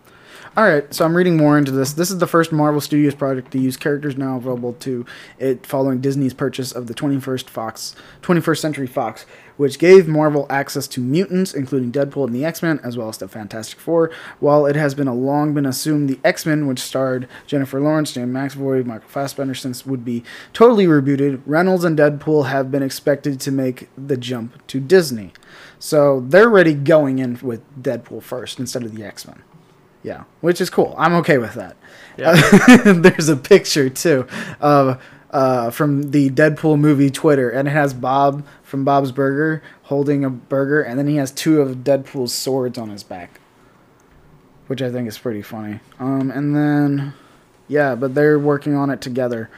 All right, so I'm reading more into this. This is the first Marvel Studios project to use characters now available to it following Disney's purchase of the 21st Fox, 21st Century Fox, which gave Marvel access to mutants, including Deadpool and the X-Men, as well as the Fantastic Four. While it has been a long been assumed the X-Men, which starred Jennifer Lawrence, James McAvoy, Michael Fassbender, since would be totally rebooted, Reynolds and Deadpool have been expected to make the jump to Disney. So they're already going in with Deadpool first instead of the X-Men. Yeah, which is cool. I'm okay with that. Yeah. Uh, [LAUGHS] there's a picture too of uh, from the Deadpool movie Twitter, and it has Bob from Bob's Burger holding a burger, and then he has two of Deadpool's swords on his back, which I think is pretty funny. Um, and then, yeah, but they're working on it together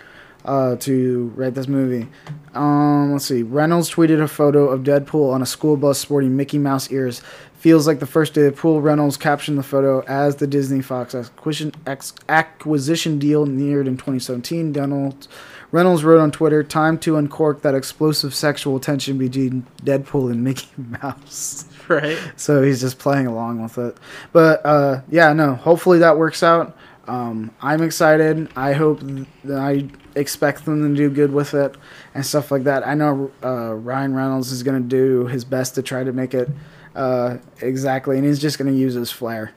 uh, to write this movie. Um, let's see. Reynolds tweeted a photo of Deadpool on a school bus sporting Mickey Mouse ears. Feels like the first day of pool. Reynolds captioned the photo as the Disney Fox acquisition, ex- acquisition deal neared in 2017. Reynolds, Reynolds wrote on Twitter, "Time to uncork that explosive sexual tension between Deadpool and Mickey [LAUGHS] Mouse." Right. so he's just playing along with it. But uh, yeah, no. Hopefully that works out. Um, I'm excited. I hope th- I expect them to do good with it and stuff like that. I know uh, Ryan Reynolds is gonna do his best to try to make it uh, exactly, and he's just gonna use his flair,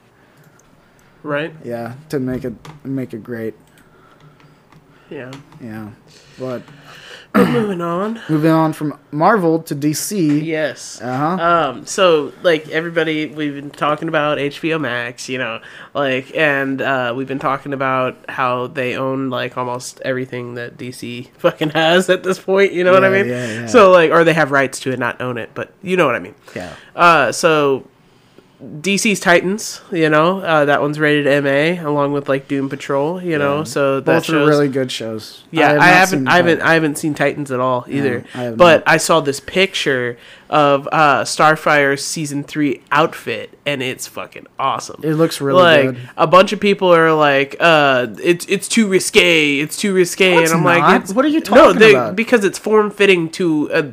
Right. yeah, to make it make it great. Yeah. Yeah, but [CLEARS THROAT] Moving on. moving on from Marvel to DC. Yes. Uh huh. Um, so like everybody, we've been talking about HBO Max, you know, like, and uh, we've been talking about how they own like almost everything that DC [LAUGHS] fucking has at this point. You know what I mean? yeah, yeah. So like, or they have rights to it, not own it, but you know what I mean. yeah. Uh, so DC's Titans, you know, uh, that one's rated MA, along with like Doom Patrol, you know. Yeah. So that Both shows are really good shows. Yeah, have I, haven't, seen I haven't, Titans. I haven't seen Titans at all either. I but not. I saw this picture of uh, Starfire's season three outfit, and it's fucking awesome. It looks really like good. a bunch of people are like, uh, it's it's too risque, it's too risque, No, and I'm like, not. it's, What are you no, talking they, about? Because it's form fitting to a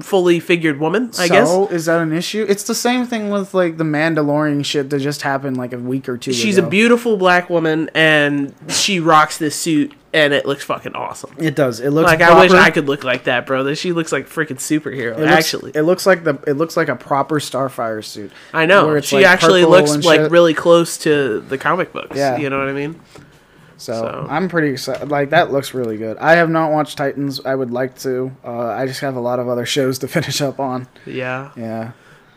fully figured woman, I guess. So is that an issue? It's the same thing with like the Mandalorian shit that just happened like a week or two She's ago. a beautiful black woman, and she rocks this suit, and it looks fucking awesome. It does. It looks Like I wish. I could look like that, bro. That she looks like freaking superhero. It looks, actually, it looks like the it looks like a proper Starfire suit. I know she like, actually looks like shit. really close to the comic books. Yeah. you know what I mean. So, so- I'm pretty excited. Like that looks really good. I have not watched Titans. I would like to. Uh, I just have a lot of other [LAUGHS] shows to finish up on. Yeah, Yeah,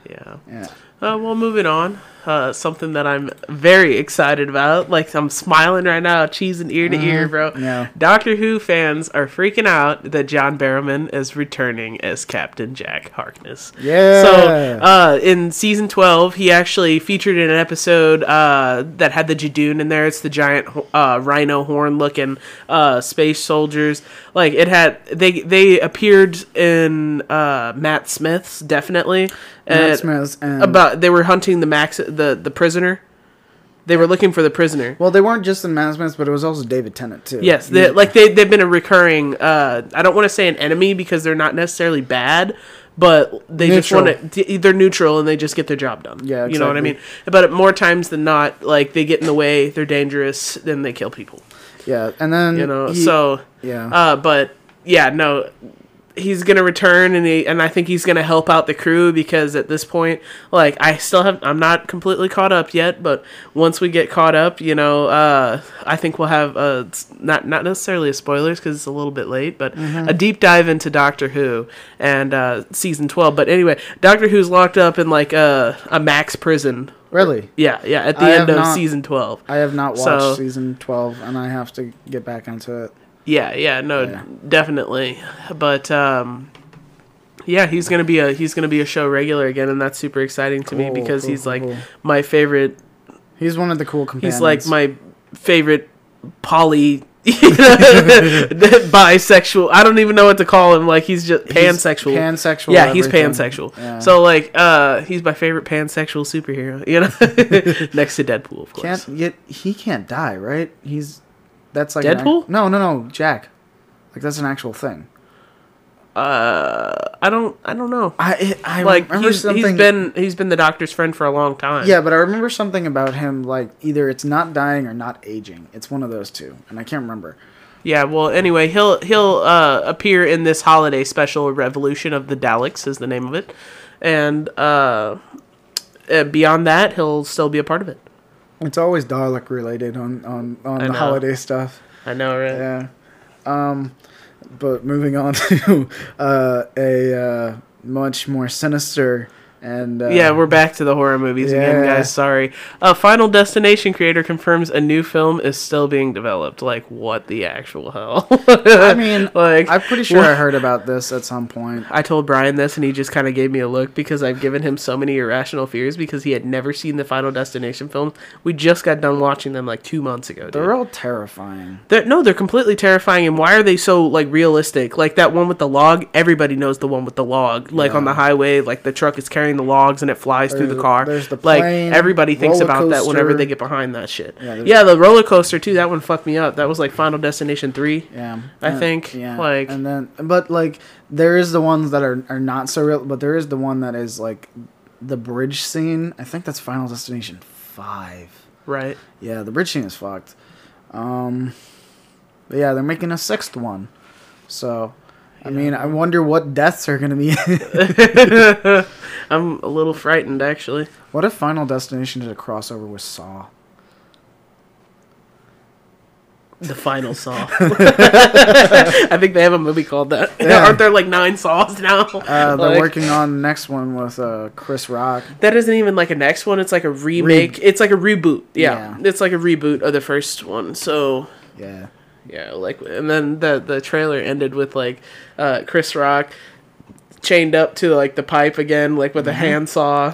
yeah. yeah. Uh, well, moving on. Uh, something that I'm very excited about. Like I'm smiling right now, cheesing ear to ear, bro. Mm-hmm. yeah. Doctor Who fans are freaking out that John Barrowman is returning as Captain Jack Harkness. Yeah. So, uh, in season 12, he actually featured in an episode uh, that had the Judoon in there. It's the giant uh, rhino horn looking uh, space soldiers. Like, it had, they they appeared in uh, Matt Smith's, definitely. Matt And Smith and About, they were hunting the Max, the, the prisoner. They were looking for the prisoner. well, they weren't just in Smith, but it was also David Tennant too. Yes, they, like they they've been a recurring. Uh, I don't want to say an enemy because they're not necessarily bad, but they just want to. They're neutral and they just get their job done. Yeah, you know what I mean. exactly. But more times than not, like they get in the way, they're dangerous, then they kill people. yeah, and then You know, he- so yeah, uh, but yeah, no, he's gonna return, and he, and I think he's gonna help out the crew because at this point, like I still have, I'm not completely caught up yet, but once we get caught up, you know, uh, I think we'll have s- not not necessarily a spoilers because it's a little bit late, but Mm-hmm. a deep dive into Doctor Who and uh, season twelve. But anyway, Doctor Who's locked up in like a a max prison. really. Yeah, yeah, at the I end of not- season twelve. I have not watched So- season twelve, and I have to get back into it. Yeah, yeah, no, Yeah. definitely. But um yeah, he's gonna be a he's gonna be a show regular again, and that's super exciting to me because cool, he's like cool. my favorite. He's one of the cool companions. He's like my favorite poly. [LAUGHS] [LAUGHS] bisexual. I don't even know what to call him. Like he's just He's pansexual. Pansexual. yeah, he's everything. pansexual. Yeah. So like, uh, he's my favorite pansexual superhero. You know, [LAUGHS] next to Deadpool, of course. can't yet he can't die, right? He's that's like an Deadpool? no, no, no, Jack. Like that's an actual thing. Uh, I don't. I don't know. I I like remember he's, something. he's been he's been the doctor's friend for a long time. yeah, but I remember something about him. Like either it's not dying or not aging. It's one of those two, and I can't remember. Yeah. Well, anyway, he'll he'll uh, appear in this holiday special, "Revolution of the Daleks" is the name of it, and uh, uh, beyond that, he'll still be a part of it. It's always Dalek related on on on I the know. holiday stuff. I know, right? Yeah. Um, but moving on [LAUGHS] to uh, a uh, much more sinister and uh, yeah, we're back to the horror movies again, guys. Sorry. Uh, Final Destination creator confirms a new film is still being developed. Like, what the actual hell? I mean, [LAUGHS] like, I'm pretty sure what- I heard about this at some point. I told Brian this, and he just kind of gave me a look because I've given him so many irrational fears because he had never seen the Final Destination films. We just got done watching them like two months ago. Dude. They're all terrifying. They're, no, they're completely terrifying. And why are they so like realistic? Like that one with the log. Everybody knows the one with the log. Like on the highway, like the truck is carrying the logs and it flies through the car. there's the like everybody thinks about that whenever they get behind that shit. Yeah, Yeah, the roller coaster too. That one fucked me up. That was like Final Destination three. Yeah, I Uh, think, like- and then but like there is the ones that are are not so real, but there is the one that is like the bridge scene. I think that's Final Destination five. Right. Yeah, the bridge scene is fucked. Um, but yeah, they're making a sixth one. So, I mean, I wonder what deaths are gonna be. [LAUGHS] I'm [LAUGHS] a little frightened actually. what if Final Destination did a crossover with Saw? The final saw. [LAUGHS] I think they have a movie called that. Yeah. Aren't there like nine saws now? Uh, they're Like- working on the next one with uh, Chris Rock. That isn't even like a next one. It's like a remake. it's like a reboot. Yeah. Yeah. it's like a reboot of the first one. So Yeah. Yeah, like, and then the the trailer ended with like uh, Chris Rock chained up to like the pipe again, like with a handsaw,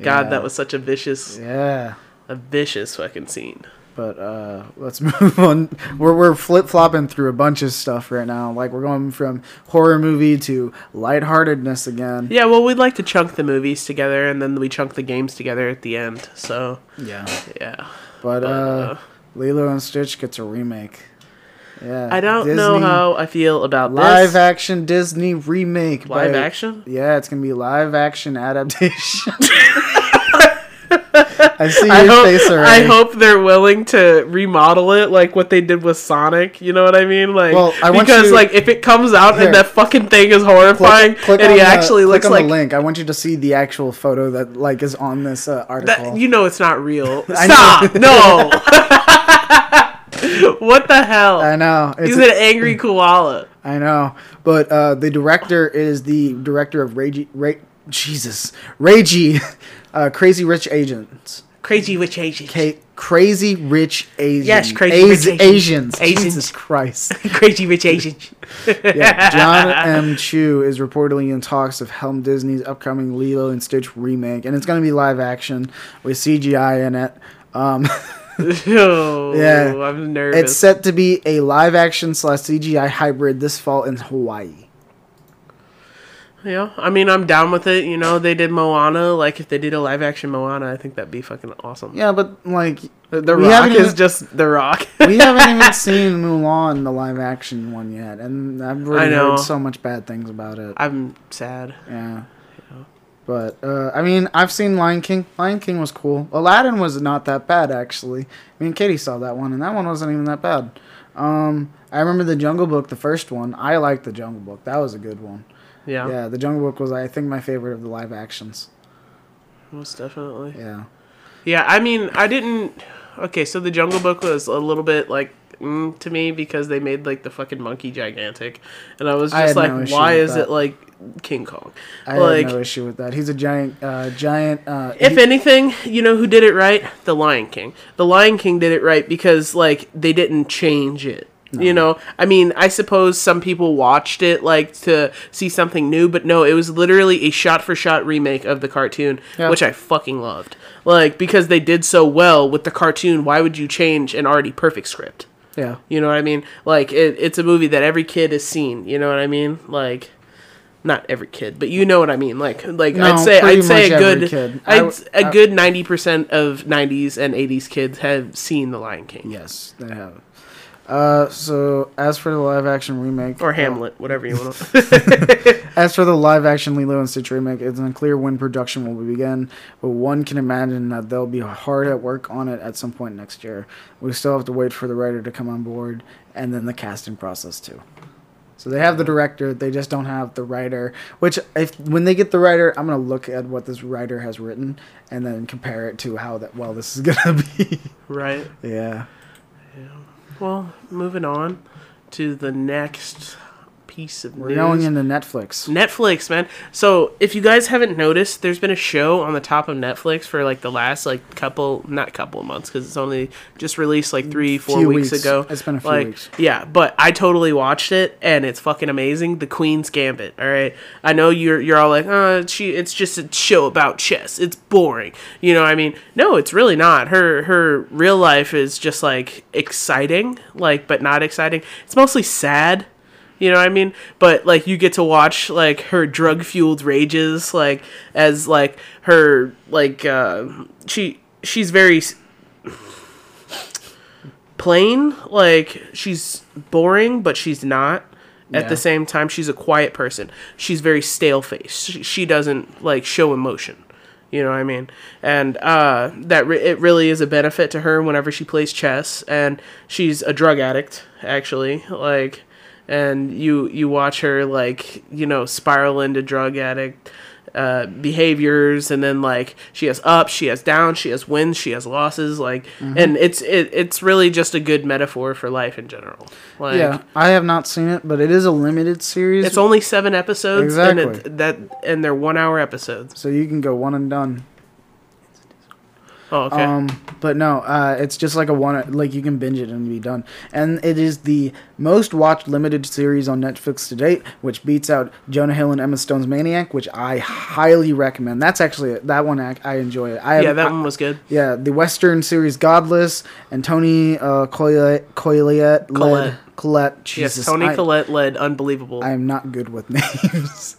God, Yeah. that was such a vicious, Yeah. a vicious fucking scene. But uh, let's [LAUGHS] move on. We're we're flip flopping through a bunch of stuff right now. Like we're going from horror movie to lightheartedness again. Yeah, well, we'd like to chunk the movies together, and then we chunk the games together at the end. So, Yeah. yeah. But But, uh, uh, Lilo and Stitch gets a remake. Yeah. I don't know how I feel about live this. action Disney remake. live by- action. Yeah, it's gonna be live action adaptation. [LAUGHS] I see your I hope, face I hope they're willing to remodel it like what they did with Sonic. You know what I mean? Like, Well, I because like if it comes out Here. and that fucking thing is horrifying, and he the- actually click looks like the link. I want you to see the actual photo that like is on this uh, article. that, you know it's not real. [LAUGHS] Stop! no. [LAUGHS] [LAUGHS] what the hell? I know. It's He's an angry koala. [LAUGHS] I know, but uh, the director is the director of Ragey, Ra- Jesus, Ragey, [LAUGHS] uh, Crazy Rich Asians. Crazy witch Asian. Ca- crazy Rich Asians. Yes, Crazy Rich Asians. Asians. Asians. Jesus Christ. Crazy rich Asian. yeah, John M. Chu is reportedly in talks of helm Disney's upcoming Lilo and Stitch remake, and it's going to be live action with CGI in it. Um, oh, [LAUGHS] Yeah. I'm nervous. it's set to be a live action slash CGI hybrid this fall in Hawaii. Yeah, I mean, I'm down with it. You know, they did Moana. Like, if they did a live action Moana, I think that'd be fucking awesome. Yeah, but like The, the Rock haven't is even- just The Rock. [LAUGHS] we haven't even [LAUGHS] seen Mulan, the live action one yet, and I've already I know. heard so much bad things about it. I'm sad. Yeah. But uh, I mean, I've seen Lion King. Lion King was cool. Aladdin was not that bad actually. I mean, Katie saw that one, and that one wasn't even that bad. Um, I remember the Jungle Book, the first one. I liked the Jungle Book. That was a good one. Yeah, Yeah, the Jungle Book was, I think, my favorite of the live actions. most definitely. Yeah. Yeah, I mean, I didn't. Okay, so the Jungle Book was a little bit like mm, to me because they made like the fucking monkey gigantic, and I was just had like, no why is that. it like King Kong? I like, had no issue with that. He's a giant, uh, giant. Uh, if he- anything, you know who did it right? The Lion King. The Lion King did it right because like they didn't change it. You know, I mean, I suppose some people watched it like to see something new, but no, it was literally a shot for shot remake of the cartoon, Yeah. which I fucking loved. Like because they did so well with the cartoon, why would you change an already perfect script? Yeah. You know what I mean? Like it, it's a movie that every kid has seen. You know what I mean? Like not every kid, but you know what I mean. Like like No, I'd say I'd say a good. I I'd, w- a I- good ninety percent of '90s and '80s kids have seen The Lion King Yes, they have. Uh, so as for the live action remake, or Hamlet, whatever you want. to... [LAUGHS] As for the live action Lilo and Stitch remake, it's unclear when production will begin, but one can imagine that they'll be hard at work on it at some point next year. We still have to wait for the writer to come on board and then the casting process too. So they have the director, they just don't have the writer. Which, if when they get the writer, I'm gonna look at what this writer has written and then compare it to how that well this is gonna be. right. yeah. Well, moving on to the next piece of We're news. going into Netflix. Netflix, man. So if you guys haven't noticed, there's been a show on the top of Netflix for like the last like couple, not couple of months, because it's only just released like three, four weeks, weeks. ago. It's been a few like, weeks. Yeah, but I totally watched it, and it's fucking amazing. The Queen's Gambit. All right, I know you're you're all like, uh, she. It's just a show about chess. It's boring. You know, what I mean, no, it's really not. Her her real life is just like exciting, like but not exciting. It's mostly sad. You know what I mean? But like you get to watch like her drug fueled rages, like as like her like uh, she she's very plain. Like she's boring, but she's not. At Yeah. the same time, she's a quiet person. She's very stale faced. She, she doesn't like show emotion. You know what I mean? And uh, that re- it really is a benefit to her whenever she plays chess. And she's a drug addict, actually. Like, and you you watch her like you know spiral into drug addict uh, behaviors, and then like she has ups, she has downs, she has wins, she has losses. Like, and it's it, it's really just a good metaphor for life in general. Like, yeah, I have not seen it, but it is a limited series. It's only seven episodes, and Exactly. it, that and they're one hour episodes. so you can go one and done. Oh, okay. Um, but no, uh, it's just like a one, like you can binge it and be done. And it is the most watched limited series on Netflix to date, which beats out Jonah Hill and Emma Stone's Maniac, which I highly recommend. That's actually that one I, I enjoy it. I have, yeah, that I- one was good. yeah, the Western series Godless and Toni uh, Collette, Collette, Collette. led Collette. Jesus, yes, Toni I, Collette led Unbelievable. I am not good with [LAUGHS] names.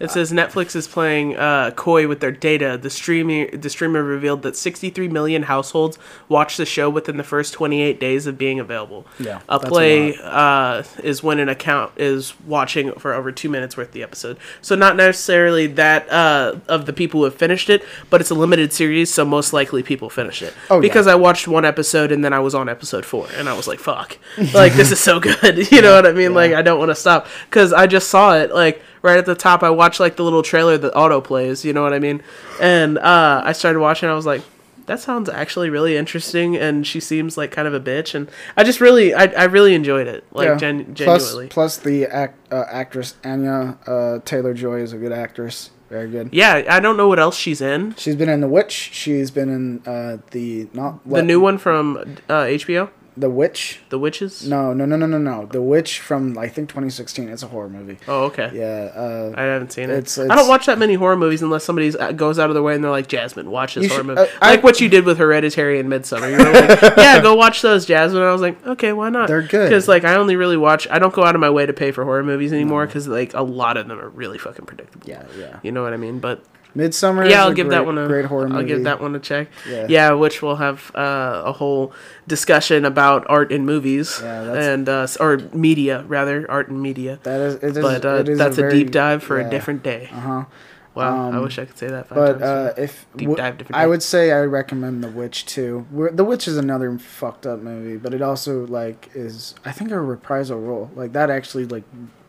It says Netflix is playing uh, coy with their data. The streamer, the streamer revealed that 63 million households watched the show within the first 28 days of being available. Yeah, a that's a play uh, is when an account is watching for over two minutes worth of the episode. So not necessarily that uh, of the people who have finished it, but it's a limited series, so most likely people finish it. Oh, yeah. because I watched one episode and then I was on episode four, and I was like, "Fuck, like this is so [LAUGHS] good." [LAUGHS] you know what I mean? Like I don't want to stop because I just saw it like right at the top. I watched like the little trailer that auto plays. You know what I mean? And uh, I started watching. I was like. That sounds actually really interesting, and she seems like kind of a bitch, and I just really, I, I really enjoyed it, like Yeah. gen- Plus, genuinely. plus the act, uh, actress Anya uh, Taylor Joy is a good actress. Very good. yeah, I don't know what else she's in. She's been in The Witch. She's been in uh, the not The new one from uh, HBO, The Witch. The Witches. No, no, no, no, no, no. The Witch from I think 2016. It's a horror movie. Oh, okay. Yeah. Uh, I haven't seen it. It's- I don't watch that many horror movies unless somebody goes out of their way and they're like, "Jasmine, watch this horror should- movie," uh, I- like what you did with Hereditary and Midsommar. You were like, [LAUGHS] "Yeah, go watch those, Jasmine." And I was like, "Okay, why not?" They're good. because like I only really watch. I don't go out of my way to pay for horror movies anymore because like a lot of them are really fucking predictable. yeah, yeah. You know what I mean? But Midsommar. yeah, I'll give great, that one a great horror movie. I'll give that one a check. Yeah. Yeah, which we'll have uh, a whole discussion about art in movies Yeah, that's- and uh, or media rather, art and media. That is. It is But uh, it is that's a, very- deep dive for yeah. a different day. Uh huh. Wow, I Um, wish I could say that. Five But uh, if Deep w- dive I would say I recommend The Witch too. We're, the Witch is another fucked up movie, but it also like is I think a reprisal role. Like that actually like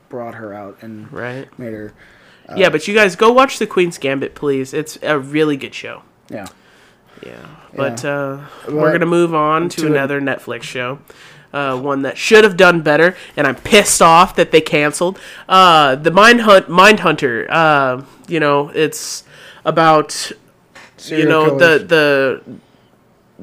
brought her out and right. made her. Uh, yeah, but you guys go watch The Queen's Gambit, please. It's a really good show. Yeah. Yeah, but uh, Well, we're gonna move on to, to a- another Netflix show. Uh, one that should have done better, and I'm pissed off that they canceled. Uh, the Mind Hunt, Mind Hunter. Uh, you know, it's about you know killers. the the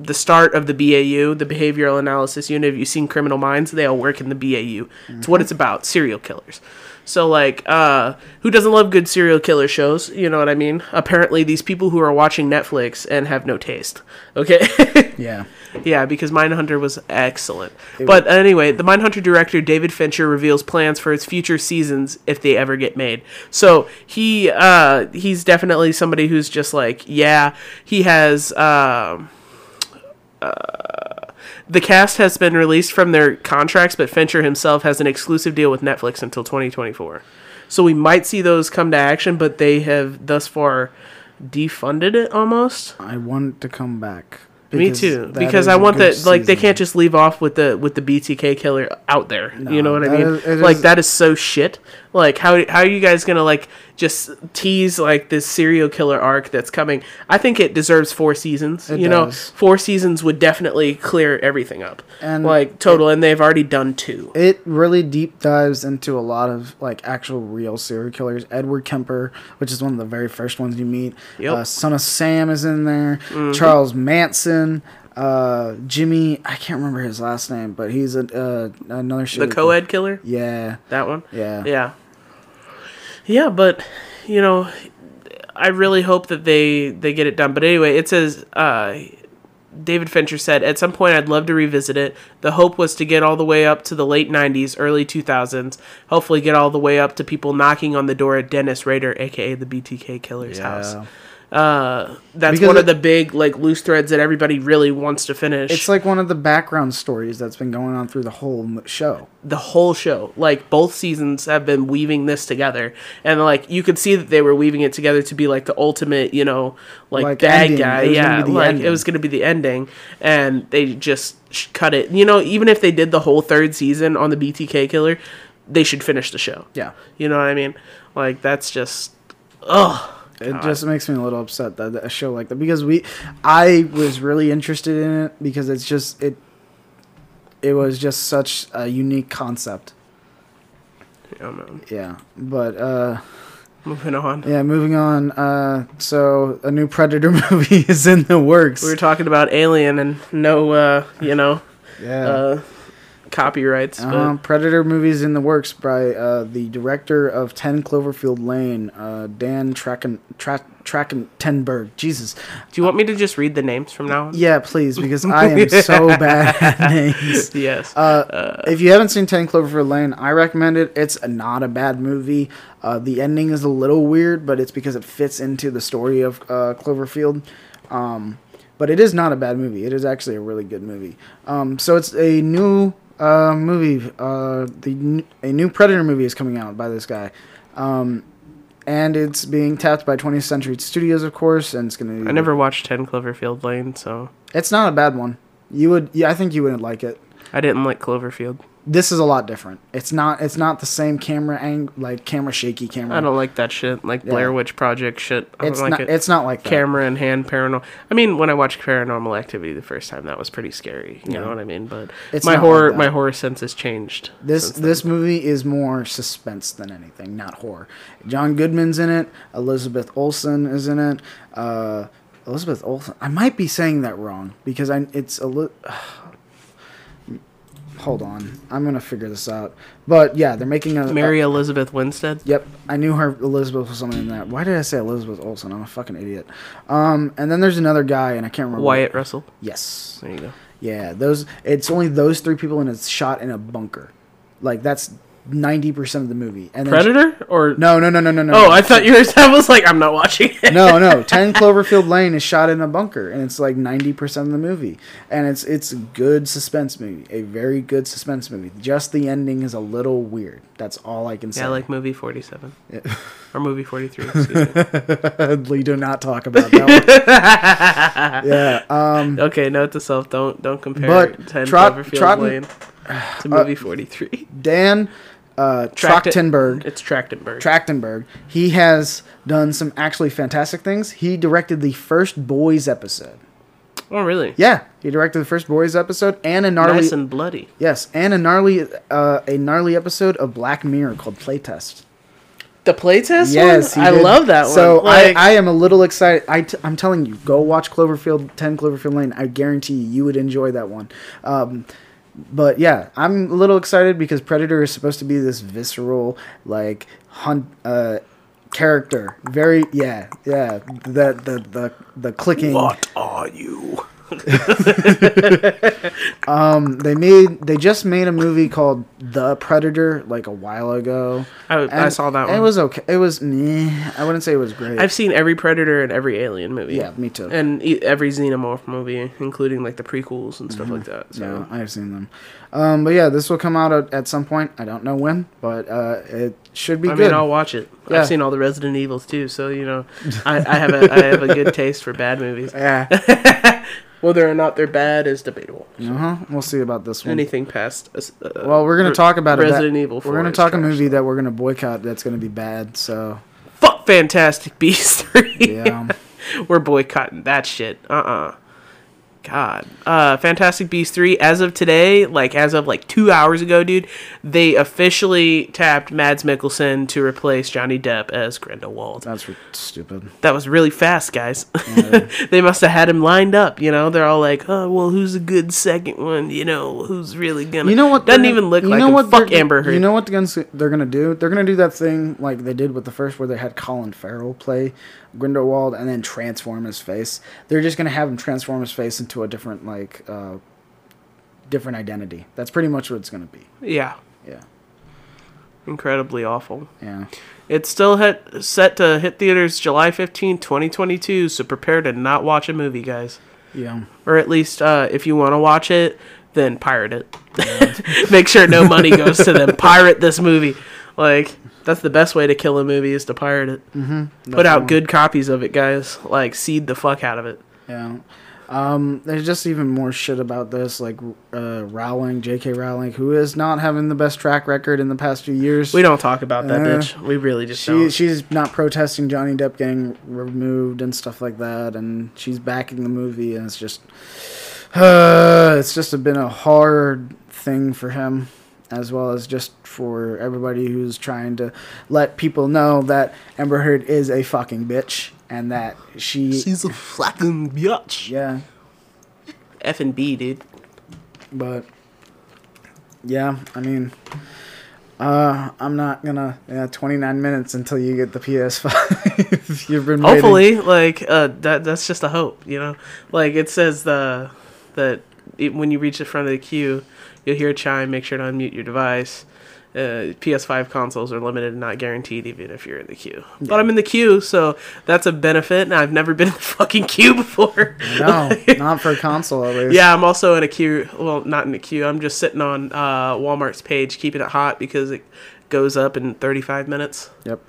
the start of the BAU, the Behavioral Analysis Unit. Have you seen Criminal Minds? They all work in the BAU. It's what it's about: serial killers. So like, uh, who doesn't love good serial killer shows? You know what I mean? Apparently, these people who are watching Netflix and have no taste. Okay. [LAUGHS] Yeah. Yeah, because Mindhunter was excellent. but anyway, the Mindhunter director David Fincher reveals plans for its future seasons if they ever get made. So he uh, he's definitely somebody who's just like, yeah, he has. Um, uh, the cast has been released from their contracts, but Fincher himself has an exclusive deal with Netflix until 2024. So we might see those come to action, but they have thus far defunded it almost. I want it to come back. Me too, because I want that. Like they can't just leave off with the with the BTK killer out there. you know what I mean? is- like is- that is so shit. Like how how are you guys gonna like just tease like this serial killer arc that's coming? I think it deserves four seasons. It you know, four seasons would definitely clear everything up. And like total, and they've already done two. It really deep dives into a lot of like actual real serial killers. Edward Kemper, which is one of the very first ones you meet. Yep. Mm-hmm. Uh, Son of Sam is in there. Charles Manson. Uh, Jimmy, I can't remember his last name, but he's a, uh, another show. The co-ed killer, Yeah, that one. yeah, Yeah. Yeah, but you know, I really hope that they they get it done. But anyway, it says uh, David Fincher said at some point I'd love to revisit it. The hope was to get all the way up to the late '90s, early 2000s. Hopefully, get all the way up to people knocking on the door at Dennis Rader, aka the BTK killer's house. Uh, that's Because one of the big like loose threads that everybody really wants to finish. It's like one of the background stories that's been going on through the whole show. the whole show like both seasons have been weaving this together and like you could see that they were weaving it together to be like the ultimate you know like, Like bad ending. guy It yeah be the like it ending. was gonna be the ending and they just sh- cut it you know even if they did the whole third season on the btk killer they should finish the show Yeah. you know what i mean like that's just ugh It just makes me a little upset that a show like that because we, I was really interested in it because it's just it. It was just such a unique concept. I don't. Yeah, but uh, Moving on. Yeah, moving on. Uh, so a new Predator [LAUGHS] movie is in the works. We were talking about Alien and no, uh, you know, yeah. uh, copyrights. Um, Predator movies in the works by uh, the director of Ten Cloverfield Lane, uh, Dan Tracken Tra- Trachtenberg. Jesus, do you want me to just read the names from now on? yeah, please, because [LAUGHS] I am so bad at names. [LAUGHS] Yes. Uh, if you haven't seen Ten Cloverfield Lane, I recommend it. It's not a bad movie. Uh, the ending is a little weird, but it's because it fits into the story of uh, Cloverfield. Um, but it is not a bad movie. It is actually a really good movie. Um, so it's a new uh, movie. Uh, the a new Predator movie is coming out by this guy, um, and it's being tapped by 20th Century Studios, of course. And it's gonna. I never watched 10 Cloverfield Lane, so It's not a bad one. You would. Yeah, I think you wouldn't like it. I didn't like Cloverfield. This is a lot different. It's not it's not the same camera ang like camera shaky camera. I don't like that shit. Like Yeah. Blair Witch Project shit. I It's don't like not it. it's not like that. Camera in hand paranormal. I mean, when I watched Paranormal Activity the first time, that was pretty scary. You Yeah. know what I mean? But It's my horror, like my horror sense has changed. This this then. movie is more suspense than anything, not horror. John Goodman's in it. Elizabeth Olsen is in it. Uh, Elizabeth Olsen. I might be saying that wrong because I it's a li- [SIGHS] Hold on, I'm gonna figure this out. But yeah, they're making a Mary Elizabeth Winstead. Yep, I knew her Elizabeth was something in that. Why did I say Elizabeth Olsen? I'm a fucking idiot. Um, and then there's another guy, and I can't remember. Wyatt Russell. Yes. There you go. Yeah, those. It's only those three people, and it's shot in a bunker. Like that's ninety percent of the movie. And then Predator or No, no, no, no, no, no. Oh, I thought you were. [LAUGHS] I was like, I'm not watching it. no, no. [LAUGHS] Ten Cloverfield Lane is shot in a bunker, and it's like ninety percent of the movie, and it's it's a good suspense movie, a very good suspense movie. Just the ending is a little weird. That's all I can say. Yeah, like movie 47 Yeah. or movie 43. [LAUGHS] Excuse we do not talk about that. one. yeah. Um. Okay, note to self: don't don't compare But 10 Trot- Cloverfield Trotten- Lane [SIGHS] to movie 43. Dan uh, Trachtenberg. It's Trachtenberg. Trachtenberg. He has done some actually fantastic things. He directed the first Boys episode. oh, really? Yeah, he directed the first Boys episode and a gnarly Nice and bloody. yes, and a gnarly uh, a gnarly episode of Black Mirror called Playtest. The playtest Yes, one? I did. love that one. So Like, I, I am a little excited. I t- I'm telling you, go watch Cloverfield 10 Cloverfield Lane. I guarantee you, you would enjoy that one. Um, but yeah, I'm a little excited because Predator is supposed to be this visceral, like hunt uh, character. Very yeah, yeah. The the the the clicking. What are you? [LAUGHS] Um, they made they just made a movie called The Predator like a while ago. I, I saw that one. It was okay. It was meh. I wouldn't say it was great. I've seen every Predator and every Alien movie. yeah, me too. And every Xenomorph movie, including like the prequels and stuff like that. So. Yeah, I've seen them. Um, but yeah, this will come out at, at some point. I don't know when, but uh, it should be I good. mean, I'll watch it. Yeah. I've seen all the Resident Evils too, so you know, [LAUGHS] I, I have a I have a good taste for bad movies. yeah. [LAUGHS] Whether or not they're bad is debatable. uh huh. We'll see about this one. Anything past. Uh, well, we're gonna Re- talk about it. Resident that- Evil. 4 We're gonna talk a trash. movie that we're gonna boycott. That's gonna be bad. So Fuck Fantastic Beasts three. yeah. [LAUGHS] We're boycotting that shit. Uh uh God. Uh Fantastic Beasts 3 as of today, like as of like 2 hours ago, dude, they officially tapped Mads Mikkelsen to replace Johnny Depp as Grindelwald. That's re- stupid. That was really fast, guys. [LAUGHS] they must have had him lined up, you know. They're all like, "Oh, well, who's a good second one? You know, who's really gonna?" You know what? Doesn't even look you like know him. what Fuck Amber Heard. You know what they're gonna, they're gonna do? They're gonna do that thing like they did with the first, where they had Colin Farrell play Grindelwald and then transform his face. They're just gonna have him transform his face into a different like uh, different identity. That's pretty much what it's gonna be. yeah, Yeah, incredibly awful. yeah. It's still hit, set to hit theaters July 15, 2022, so prepare to not watch a movie, guys. Yeah. Or at least, uh, if you want to watch it, then pirate it. [LAUGHS] Make sure no money goes to them. Pirate this movie. Like, that's the best way to kill a movie is to pirate it. Mm-hmm. Put out good copies of it, guys. Like, seed the fuck out of it. Yeah. Um, there's just even more shit about this, like uh, Rowling, J.K. Rowling, who is not having the best track record in the past few years. We don't talk about that Uh, bitch. We really just She don't. she's not protesting Johnny Depp getting removed and stuff like that, and she's backing the movie, and it's just, uh, [SIGHS] it's just been a hard thing for him. as well as just for everybody who's trying to let people know that Amber Heard is a fucking bitch and that she, She's a fucking bitch. yeah, F and B, dude. but yeah, I mean, uh, I'm not gonna yeah, 29 minutes until you get the PS5. [LAUGHS] You've been waiting. Hopefully, like uh, that. That's just a hope, you know. Like it says the that it, when you reach the front of the queue, you'll hear a chime. Make sure to unmute your device. Uh, PS5 consoles are limited and not guaranteed, even if you're in the queue. But I'm in the queue, so that's a benefit. And I've never been in the [LAUGHS] fucking queue before. No, [LAUGHS] not for a console at least. Yeah, I'm also in a queue. Well, not in a queue. I'm just sitting on uh, Walmart's page, keeping it hot because it goes up in 35 minutes, Yep.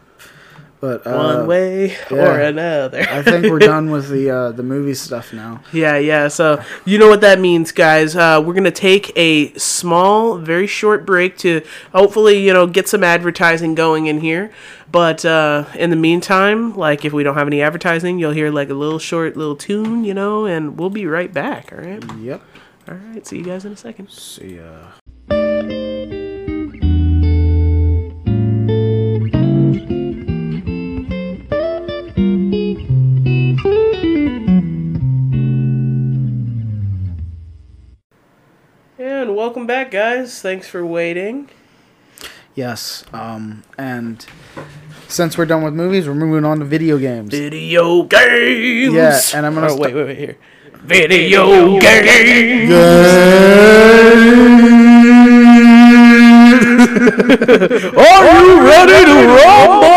But uh, one way or another. I think we're done [LAUGHS] with the uh, the movie stuff now. Yeah, yeah. So you know what that means, guys. Uh, we're gonna take a small, very short break to hopefully, you know, get some advertising going in here. But uh, in the meantime, like if we don't have any advertising, you'll hear like a little short little tune, you know, and we'll be right back. All right. Yep. All right. See you guys in a second. See ya. And welcome back, guys. Thanks for waiting. Yes. Um. And since we're done with movies, we're moving on to video games. Video games. Yeah, and I'm gonna Oh, sta- wait, wait, wait. Here. Video games. Are you ready to rumble?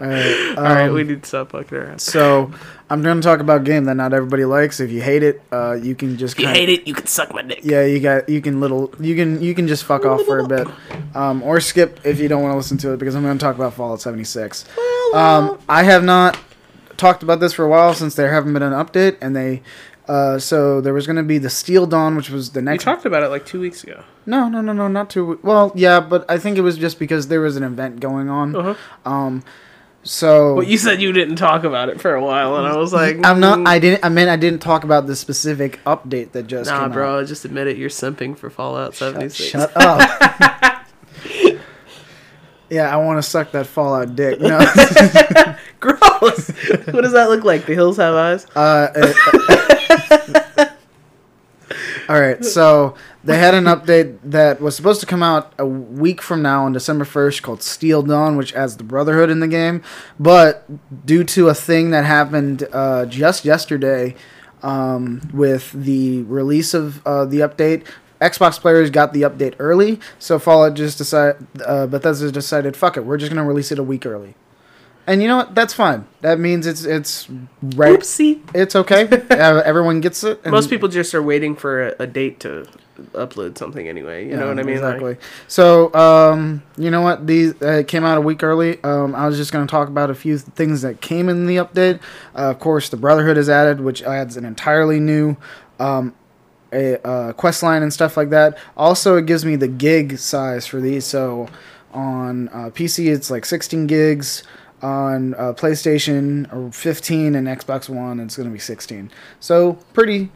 Alright, [LAUGHS] All right, um, we need to stop fucking around. So I'm going to talk about a game that not everybody likes. If you hate it, uh, you can just If you kinda- hate it, you can suck my dick. Yeah, you got you can little you can you can just fuck off for a bit, um, or skip if you don't want to listen to it because I'm going to talk about Fallout 76. Um, I have not talked about this for a while since there haven't been an update, and they uh, so there was going to be the Steel Dawn, which was the next We talked about it like two weeks ago. no, no, no, no, not two. well. Yeah, but I think it was just because there was an event going on. Uh-huh. Um, so But you said you didn't talk about it for a while, and I was like, I'm not. mm, I didn't. I mean, I didn't talk about the specific update that just Nah, bro, just admit it. You're simping for Fallout 76. Shut up. [LAUGHS] yeah, I want to suck that Fallout dick. No. [LAUGHS] Gross. [LAUGHS] what does that look like? The hills have eyes. Uh, uh, all right, so they had an update that was supposed to come out a week from now on December 1st called Steel Dawn, which adds the Brotherhood in the game. But due to a thing that happened uh, just yesterday um, with the release of uh, the update, Xbox players got the update early, so Fallout just decided, uh, Bethesda decided, fuck it, we're just gonna release it a week early. And you know what? That's fine. That means it's it's right. Oopsie. It's okay. [LAUGHS] uh, everyone gets it. and- Most people just are waiting for a, a date to upload something anyway. You know what I mean? Like, Exactly. so, um, you know what? These uh, came out a week early. Um, I was just going to talk about a few things that came in the update. Uh, of course, the Brotherhood is added, which adds an entirely new um, a uh, quest line and stuff like that. Also, it gives me the gig size for these. So, on uh, PC, it's like 16 gigs. On uh, PlayStation, 15, and Xbox One, it's going to be 16. So, pretty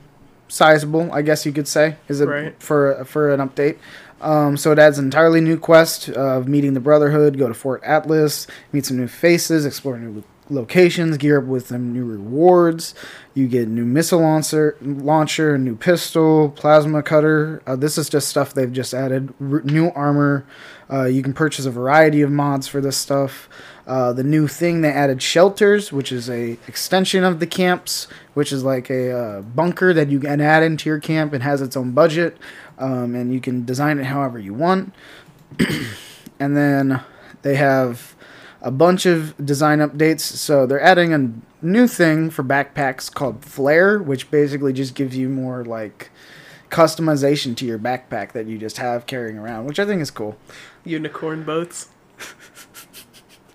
sizable, I guess you could say, is it Right. for for an update. Um, so it adds an entirely new quest of meeting the Brotherhood, go to Fort Atlas, meet some new faces, explore new locations, gear up with some new rewards. You get new missile launcher, launcher, new pistol, plasma cutter. Uh, this is just stuff they've just added. R- new armor. Uh, you can purchase a variety of mods for this stuff. Uh, the new thing they added shelters, which is a extension of the camps, which is like a uh, bunker that you can add into your camp and has its own budget, um, and you can design it however you want. [CLEARS THROAT] and then they have a bunch of design updates. So they're adding a new thing for backpacks called Flare, which basically just gives you more like customization to your backpack that you just have carrying around, which I think is cool. unicorn boats. [LAUGHS]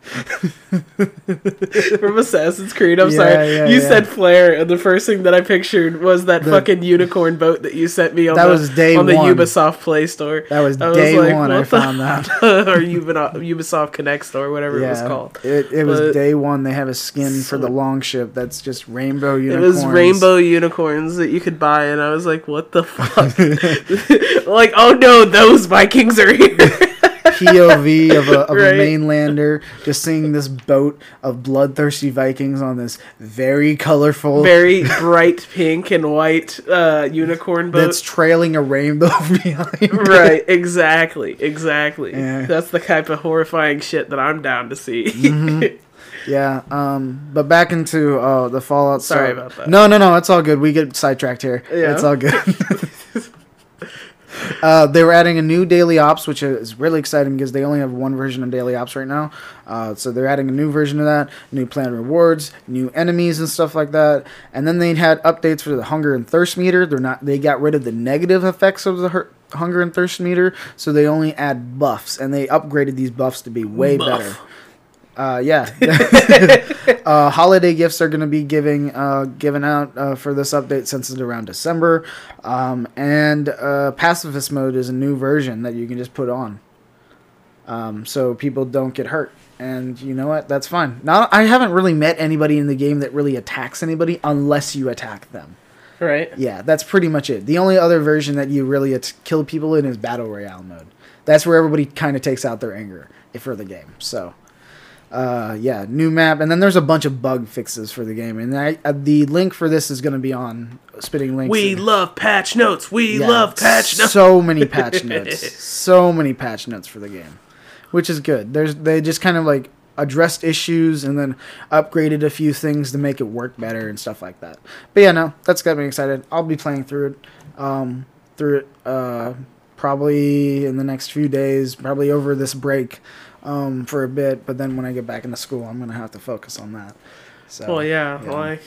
[LAUGHS] from Assassin's Creed. I'm Yeah, sorry. yeah, you yeah. said flare, and the first thing that I pictured was that The- fucking unicorn boat that you sent me on That the was day on the one. Ubisoft Play Store. That was I day like, one I found that. [LAUGHS] or Ubisoft, Ubisoft Connect Store, whatever it was called. it, it was But- day one. They have a skin for the So- long ship that's just rainbow unicorn It was rainbow unicorns that you could buy, and I was like, "What the fuck?" [LAUGHS] like, oh no, those Vikings are here. POV of a of Right. a mainlander just seeing this boat of bloodthirsty Vikings on this very colorful Very bright pink and white uh, unicorn boat. that's trailing a rainbow [LAUGHS] behind. it. right, exactly, exactly. Yeah. That's the type of horrifying shit that I'm down to see. Mm-hmm. [LAUGHS] Yeah, um, but back into uh, the Fallout. Sorry so- about that. No, no, no. It's all good. We get sidetracked here. Yeah. It's all good. [LAUGHS] uh, they were adding a new daily ops, which is really exciting because they only have one version of daily ops right now. Uh, so they're adding a new version of that, new planned rewards, new enemies and stuff like that. And then they had updates for the hunger and thirst meter. They're not. They got rid of the negative effects of the hunger and thirst meter, so they only add buffs, and they upgraded these buffs to be way Buff. better. Uh, yeah. [LAUGHS] [LAUGHS] uh, holiday gifts are going to be giving uh, given out uh, for this update since it's around December, um, and uh, pacifist mode is a new version that you can just put on, um, so people don't get hurt. And you know what? That's fine. Not I haven't really met anybody in the game that really attacks anybody unless you attack them. right? Yeah, that's pretty much it. The only other version that you really at- kill people in is battle royale mode. That's where everybody kind of takes out their anger for the game. So, uh, yeah, new map, and then there's a bunch of bug fixes for the game, and I, uh, the link for this is going to be on spitting links. We and- love patch notes. We yeah, love patch notes. So many patch [LAUGHS] notes. So many patch notes for the game, which is good. There's they just kind of like addressed issues and then upgraded a few things to make it work better and stuff like that. But yeah, no, that's got me excited. I'll be playing through it, um, through it, uh, probably in the next few days, probably over this break, um, for a bit. But then when I get back into school, I'm gonna have to focus on that. So. Well, yeah, yeah. like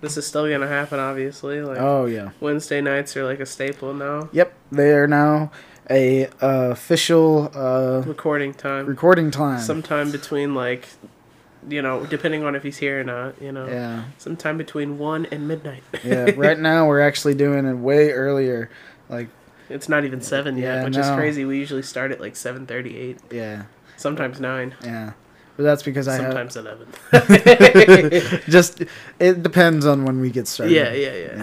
this is still gonna happen. Obviously, like Oh yeah. Wednesday nights are like a staple now. Yep, they are now a uh, official uh, Recording time. recording time. sometime between like you know depending on if he's here or not you know yeah, sometime between 1 and midnight yeah. Right [LAUGHS] now we're actually doing it way earlier. Like, it's not even 7 yet Yeah, which is crazy we usually start at like 7.38 yeah, sometimes 9 yeah. But that's because I have sometimes 11 [LAUGHS] just. It depends on when we get started. yeah yeah yeah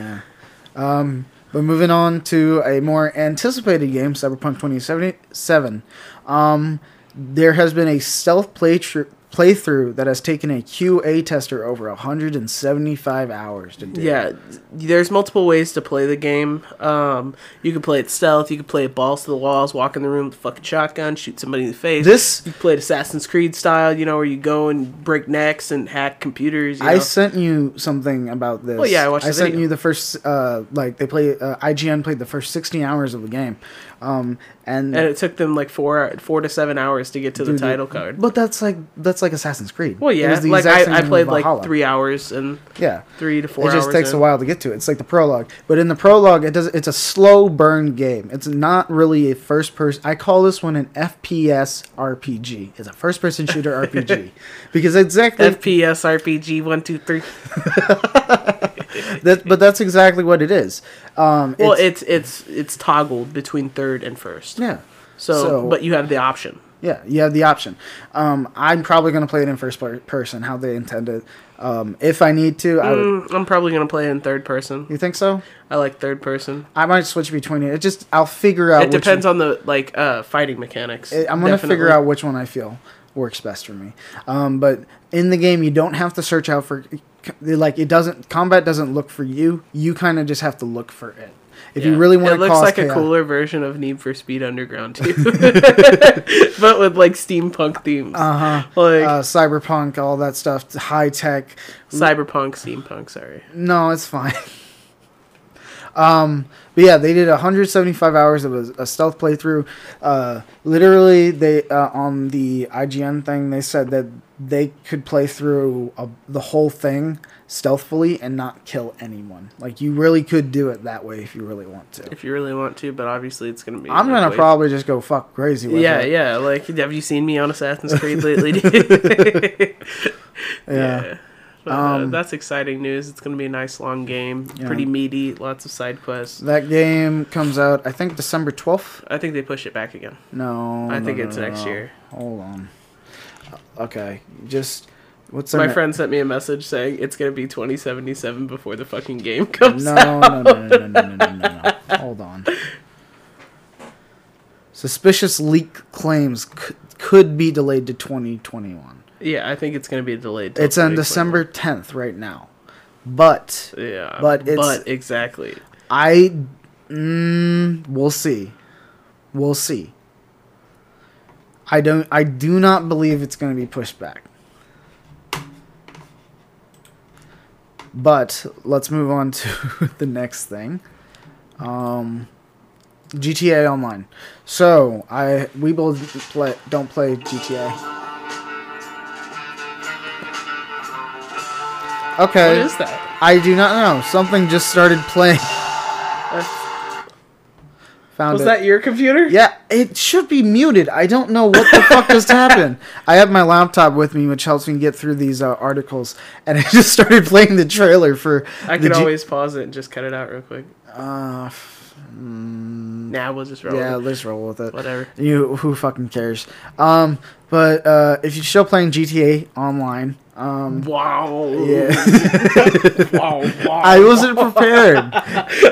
Yeah. Um, but moving on to a more anticipated game, Cyberpunk 2077. Um, there has been a stealth play tr- playthrough that has taken a QA tester over 175 hours to do. yeah there's multiple ways to play the game um you can play it stealth you can play it balls to the walls walk in the room with a fucking shotgun shoot somebody in the face This you can play it assassin's creed style you know where you go and break necks and hack computers you I sent you something about this. Well, yeah, I watched the sent video. you the first, uh, like they play. Uh, IGN played the first 16 hours of the game, um, and, and it took them like four four to seven hours to get to the Dude, title card But that's like that's like Assassin's Creed. Well, yeah, the like I, I played like three hours and Yeah, three to four it just takes a while to get to it. It's like the prologue, but in the prologue, it does. It's a slow burn game. It's not really a first person. I call this one an FPS RPG. It's a first person shooter [LAUGHS] RPG because exactly FPS RPG one two three. [LAUGHS] that. But that's exactly what it is. Um, Well, it's, it's, it's it's toggled between third and first. yeah. So, so- but you have the option. Yeah, you have the option. Um, I'm probably going to play it in first per- person, how they intended. Um, if I need to, I would. Mm, I'm probably gonna play it in third person. You think so? I like third person. I might switch between it. It just I'll figure out. It depends on the like uh fighting mechanics. It- I'm gonna Definitely. figure out which one I feel works best for me. Um, but in the game, you don't have to search out for like it doesn't combat doesn't look for you. You kind of just have to look for it. If you really want it to it looks like chaos, a cooler version of Need for Speed Underground too, [LAUGHS] [LAUGHS] but with like steampunk themes, uh-huh, like uh, cyberpunk, all that stuff, high tech. cyberpunk, steampunk. Sorry. No, it's fine. [LAUGHS] Um, but yeah, they did 175 hours of a, a stealth playthrough. Uh, literally, they uh, on the IGN thing, they said that they could play through a, the whole thing stealthily and not kill anyone. Like you really could do it that way if you really want to. If you really want to, but obviously it's gonna be. I'm gonna way- probably just go fuck crazy with Yeah, it. yeah. Like, have you seen me on Assassin's Creed [LAUGHS] lately? dude? [LAUGHS] Yeah. But, uh, Um, that's exciting news. It's gonna be a nice long game, Yeah. pretty meaty, lots of side quests. That game comes out, I think, December 12th. I think they push it back again. No, I think no, it's no, next no. year. Hold on. Okay, just what's my friend sent me a message saying it's gonna be 2077 before the fucking game [LAUGHS] comes out. No, no, no, no, no, no, no, no. Hold on. Suspicious leak claims could be delayed to 2021. Yeah, I think it's going to be delayed. It's on December 10th right now, but yeah, but it's, but exactly. I mm, we'll see, we'll see. I don't. I do not believe it's going to be pushed back. But let's move on to [LAUGHS] the next thing. Um, GTA Online. So I we both play, don't play GTA. Okay. What is that? I do not know. Something just started playing. That's- Found Was it. that your computer? Yeah, it should be muted. I don't know what the fuck just [LAUGHS] happened. I have my laptop with me, which helps me get through these uh, articles, and I just started playing the trailer for. I could G- always pause it and just cut it out real quick. Uh, f- mm, Nah, we'll just roll. yeah, let's roll with it. it. Whatever. You who fucking cares? Um, but uh, if you're still playing GTA Online, um, Wow. yeah, [LAUGHS] wow. Wow. I wasn't prepared. [LAUGHS]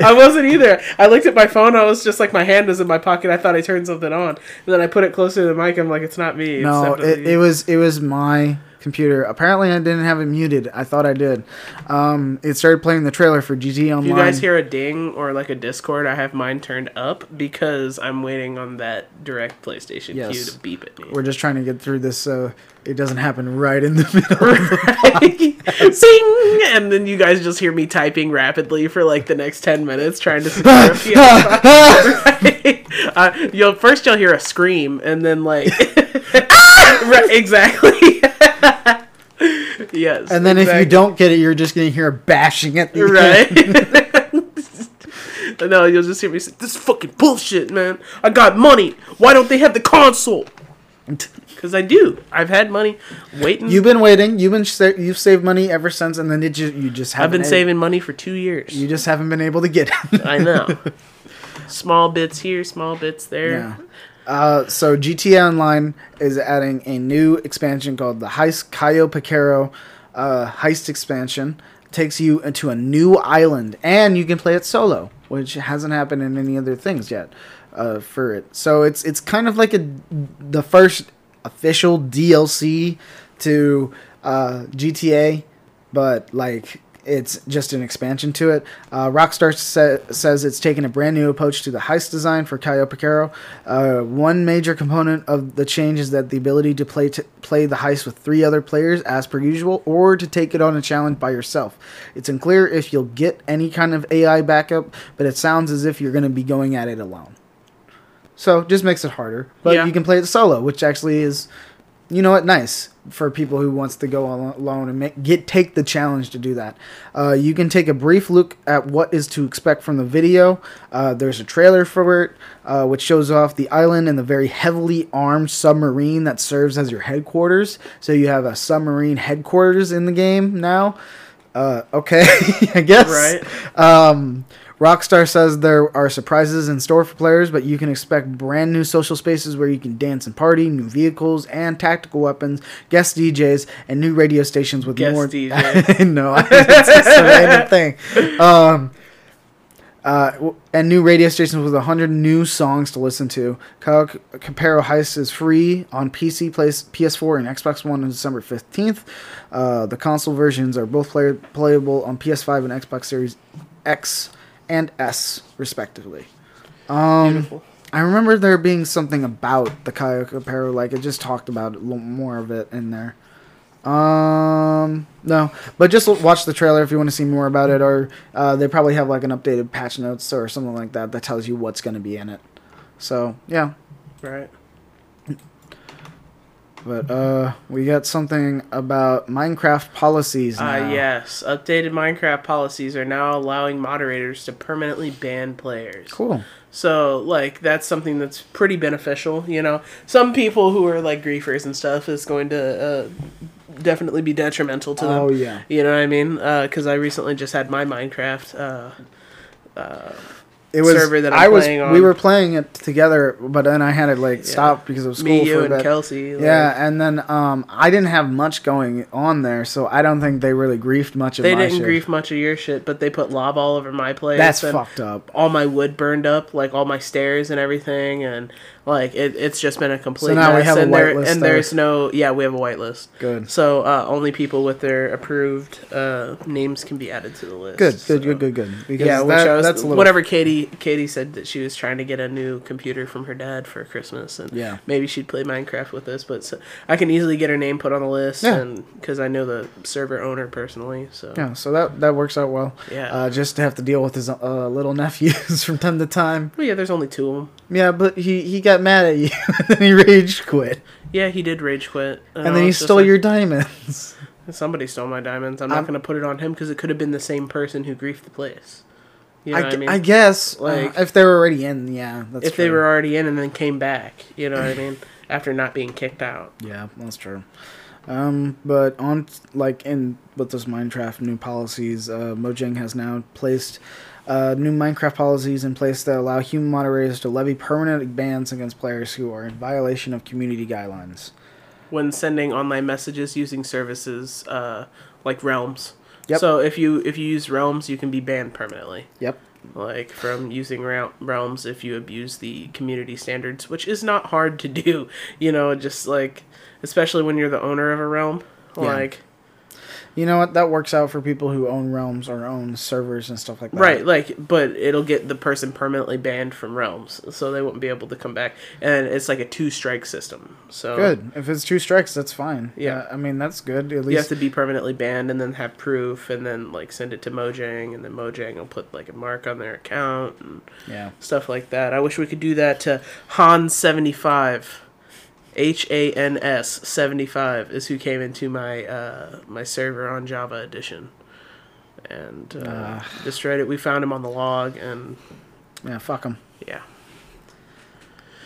I wasn't either. I looked at my phone. I was just like, my hand was in my pocket. I thought I turned something on, and then I put it closer to the mic. I'm like, it's not me. No, it, it was it was my computer. Apparently, I didn't have it muted. I thought I did. Um, it started playing the trailer for GT Online. If you guys hear a ding or like a Discord, I have mine turned up because I'm waiting on that direct PlayStation Yes. cue to beep at me. We're just trying to get through this so it doesn't happen right in the [LAUGHS] middle. Sing! [LAUGHS] And then you guys just hear me typing rapidly for like the next 10 minutes trying to secure a PS5. [LAUGHS] Right? uh, you'll first you'll hear a scream and then like right, exactly [LAUGHS] yes and then if you don't get it, you're just gonna hear bashing at the end. right [LAUGHS] [LAUGHS] no you'll just hear me say this is fucking bullshit man i got money why don't they have the console because i do i've had money waiting You've been waiting. You've been sa- you've saved money ever since, and then it just you just haven't. i've been saving money for two years You just haven't been able to get it. I know. small bits here, small bits there. Yeah. Uh, so GTA Online is adding a new expansion called the Heist Cayo Perico uh, Heist expansion. Takes you into a new island, and you can play it solo, which hasn't happened in any other things yet uh, for it. So it's it's kind of like a the first official DLC to uh, GTA, but like it's just an expansion to it. Uh, Rockstar sa- says it's taken a brand new approach to the heist design for Cayo Perico. Uh, one major component of the change is that the ability to play to play the heist with three other players as per usual, or to take it on a challenge by yourself. It's unclear if you'll get any kind of AI backup, but it sounds as if you're going to be going at it alone. So just makes it harder, but Yeah. you can play it solo, which actually is you know what? Nice for people who wants to go al- alone and make, get take the challenge to do that. Uh, you can take a brief look at what is to expect from the video. Uh, there's a trailer for it uh, which shows off the island and the very heavily armed submarine that serves as your headquarters. So you have a submarine headquarters in the game now. Uh, okay [LAUGHS] i guess. Right. um, Rockstar says there are surprises in store for players, but you can expect brand new social spaces where you can dance and party, new vehicles and tactical weapons, guest DJs, and new radio stations with Guest more. DJ. [LAUGHS] no, it's just a random [LAUGHS] thing. Um, uh, and new radio stations with 100 new songs to listen to. Cayo Perico Heist is free on PC, PS4, and Xbox One on December 15th. Uh, the console versions are both play- playable on PS5 and Xbox Series X and S, respectively. Um, Beautiful. I remember there being something about the Cayo Perico, like it just talked about it, a little more of it in there. Um, no, but just watch the trailer if you want to see more about it, or uh, they probably have like an updated patch notes or something like that that tells you what's going to be in it. So yeah, Right. But uh, we got something about Minecraft policies Uh, yes. Updated Minecraft policies are now allowing moderators to permanently ban players. Cool. So, like, that's something that's pretty beneficial, you know? Some people who are, like, griefers and stuff is going to uh, definitely be detrimental to them. Oh yeah. You know what I mean? Because I recently just had my Minecraft. It was server that I'm I was playing we were playing it together, but then I had to like stop because of school me, for you, and bit. Kelsey. Like, Yeah, and then um, I didn't have much going on there, so I don't think they really griefed much of They didn't shit. grief much of your shit, but they put lava all over my place. That's fucked up. All my wood burned up, like all my stairs and everything, and like it, it's just been a complete. So now we mess, have a and there, and there. there's no. Yeah, we have a whitelist. Good. So uh, only people with their approved uh, names can be added to the list. Good, good, So- good, good, good. Because Yeah, which that, I was, that's a little whatever Katie Katie said that she was trying to get a new computer from her dad for Christmas, and Yeah. maybe she'd play Minecraft with us. But so, I can easily get her name put on the list, Yeah. and because I know the server owner personally, so Yeah, so that that works out well. Yeah. Uh, just to have to deal with his uh, little nephews [LAUGHS] from time to time. Well, yeah, there's only two of them. Yeah, but he he got mad at you [LAUGHS] and he rage quit, Yeah, he did rage quit, and then he stole your diamonds. [LAUGHS] Somebody stole my diamonds. I'm not I'm- gonna put it on him because it could have been the same person who griefed the place. You know I, what I mean? I guess Like- like if they were already in, yeah, that's if they were already in and then came back, you know what I mean? [LAUGHS] After not being kicked out. Yeah, that's true. Um, but on like in with those Minecraft new policies, uh, Mojang has now placed uh, new Minecraft policies in place that allow human moderators to levy permanent bans against players who are in violation of community guidelines. when sending online messages using services uh, like Realms. Yep. So if you if you use Realms, you can be banned permanently. Yep. Like from using Real- Realms if you abuse the community standards, which is not hard to do. [LAUGHS] You know, just like especially when you're the owner of a realm. Yeah. You know what? That works out for people who own realms or own servers and stuff like that. right, like but it'll get the person permanently banned from Realms, so they won't be able to come back. And it's like a two strike system. So Good. If it's two strikes, that's fine. Yeah. Uh, I mean, that's good. At least You have to be permanently banned and then have proof and then like send it to Mojang and then Mojang will put like a mark on their account and yeah. stuff like that. I wish we could do that to Hans75. H A N S 75 is who came into my uh, my server on Java Edition and uh, Ah. destroyed it. We found him on the log and Yeah. Fuck him. yeah.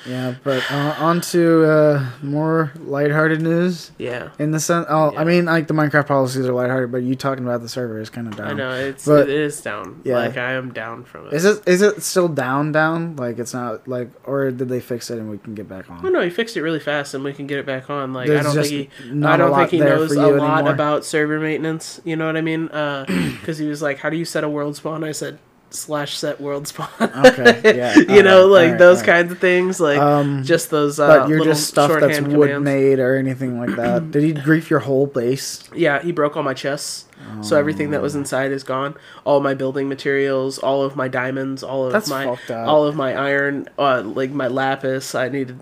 Yeah. But uh, on to uh, more lighthearted news. Yeah. In the sense, oh, Yeah. I mean, like the Minecraft policies are lighthearted, but you talking about the server is kind of down. I know it's But- it is down. Yeah. Like I am down from it. Is it is it still down down? Like it's not like, or did they fix it and we can get back on? Oh no, he fixed it really fast, and we can get it back on. Like I don't think he, I don't think he knows a lot anymore. about server maintenance. You know what I mean? Because he was like, "How do you set a world spawn?" I said, "Slash set world spawn." Okay, [LAUGHS] yeah, you know, like alright, those alright. kinds of things, like Um, just those. Uh, but you're little just stuff that's wood commands. made or anything like that. Did he [CLEARS THROAT] grief your whole base? Yeah, he broke all my chests, so everything that was inside is gone. All my building materials, all of my diamonds, all of That's my all of my iron, uh, like my lapis. I needed.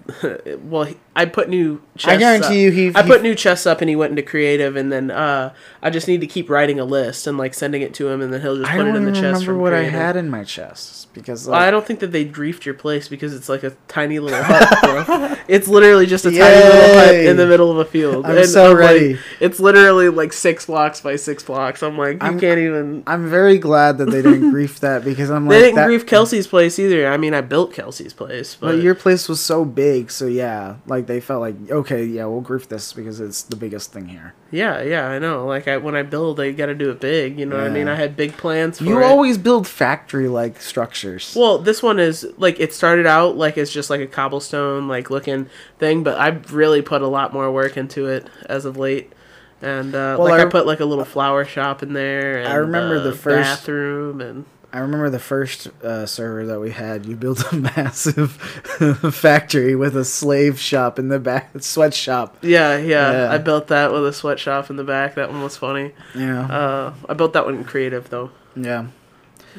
[LAUGHS] well, he- I put new. chests I guarantee up. you he- I he- put new chests up, and he went into creative, and then uh, I just need to keep writing a list and like sending it to him, and then he'll just I put it in the chest. remember what I had in my chests because Well, I don't think that they griefed your place because it's like a tiny little hut, bro. [LAUGHS] It's literally just a tiny little hut in the middle of a field. I'm so like, ready. it's literally like six blocks by six blocks. I'm like, you I'm- can't even. I'm very glad that they didn't [LAUGHS] grief that because I'm like They like didn't that, grief Kelsey's place either. I mean, I built Kelsey's place, but, But your place was so big, so yeah, like they felt like okay, yeah, we'll grief this because it's the biggest thing here. yeah, yeah, I know. Like I, when I build, I got to do it big. You know what I mean? I had big plans for You it. always build factory-like structures. Well, this one is like it started out like it's just like a cobblestone like looking thing, but I've really put a lot more work into it as of late. And uh, Well, like I, I- put like a little flower shop in there. And, I remember uh, the first- bathroom and I remember the first uh, server that we had. You built a [LAUGHS] massive [LAUGHS] factory with a slave shop in the back, sweatshop. yeah, yeah, Yeah. I built that with a sweatshop in the back. That one was funny. Yeah, Uh, I built that one in creative though. yeah.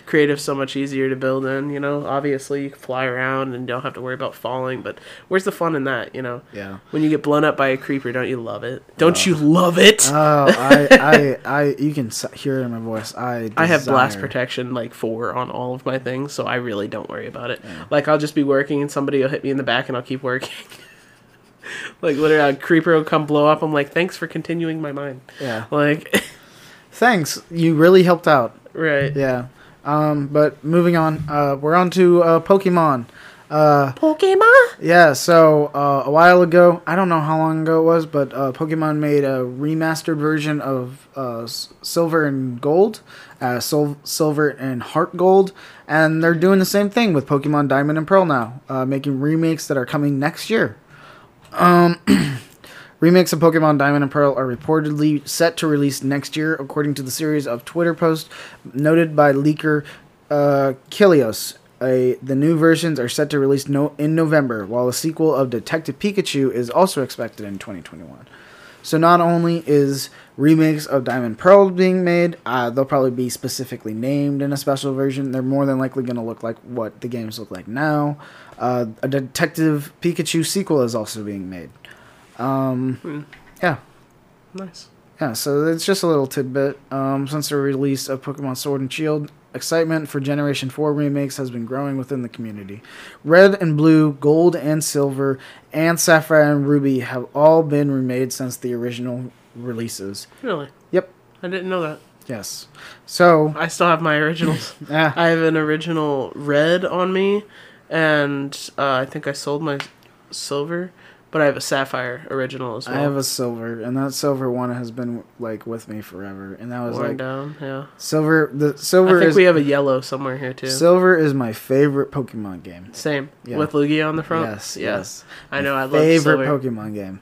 Creative's so much easier to build in, you know. Obviously, you can fly around and don't have to worry about falling, but where's the fun in that, you know? Yeah. When you get blown up by a creeper, don't you love it? Don't uh, you love it? Oh, I, I, [LAUGHS] I, you can hear it in my voice. I, I have blast protection like four on all of my things, so I really don't worry about it. Like I'll just be working and somebody will hit me in the back and I'll keep working. [LAUGHS] like literally, a creeper will come blow up. I'm like, thanks for continuing my mind. Yeah. Like, [LAUGHS] Thanks. You really helped out. right. Yeah. Um, but moving on, uh, we're on to uh, Pokemon. Uh, Pokemon. yeah, so uh, a while ago, I don't know how long ago it was, but uh, Pokemon made a remastered version of uh, S- Silver and Gold, uh, Sil- Silver and Heart Gold, and they're doing the same thing with Pokemon Diamond and Pearl now, uh, making remakes that are coming next year. Um, [CLEARS THROAT] Remakes of Pokemon Diamond and Pearl are reportedly set to release next year, according to the series of Twitter posts noted by leaker uh, Kilios. A, the new versions are set to release no, in November, while a sequel of Detective Pikachu is also expected in 2021. So not only is remakes of Diamond Pearl being made, uh, they'll probably be specifically named in a special version. They're more than likely going to look like what the games look like now. Uh, a Detective Pikachu sequel is also being made. Um, yeah, Nice. yeah. So it's just a little tidbit. Um, since the release of Pokemon Sword and Shield, excitement for Generation 4 remakes has been growing within the community. Red and Blue, Gold and Silver, and Sapphire and Ruby have all been remade since the original releases. Really? Yep. I didn't know that. Yes. So, I still have my originals. [LAUGHS] ah, I have an original red on me, and uh, I think I sold my silver, but I have a sapphire original as well. I have a silver, and that silver one has been like with me forever. And that was worn like down. Yeah. silver. The I silver think is we have a yellow somewhere here too. silver is my favorite Pokemon game. Same Yeah. with Lugia on the front. Yes, Yeah. yes. I know. I love Silver. favorite silver. Pokemon game.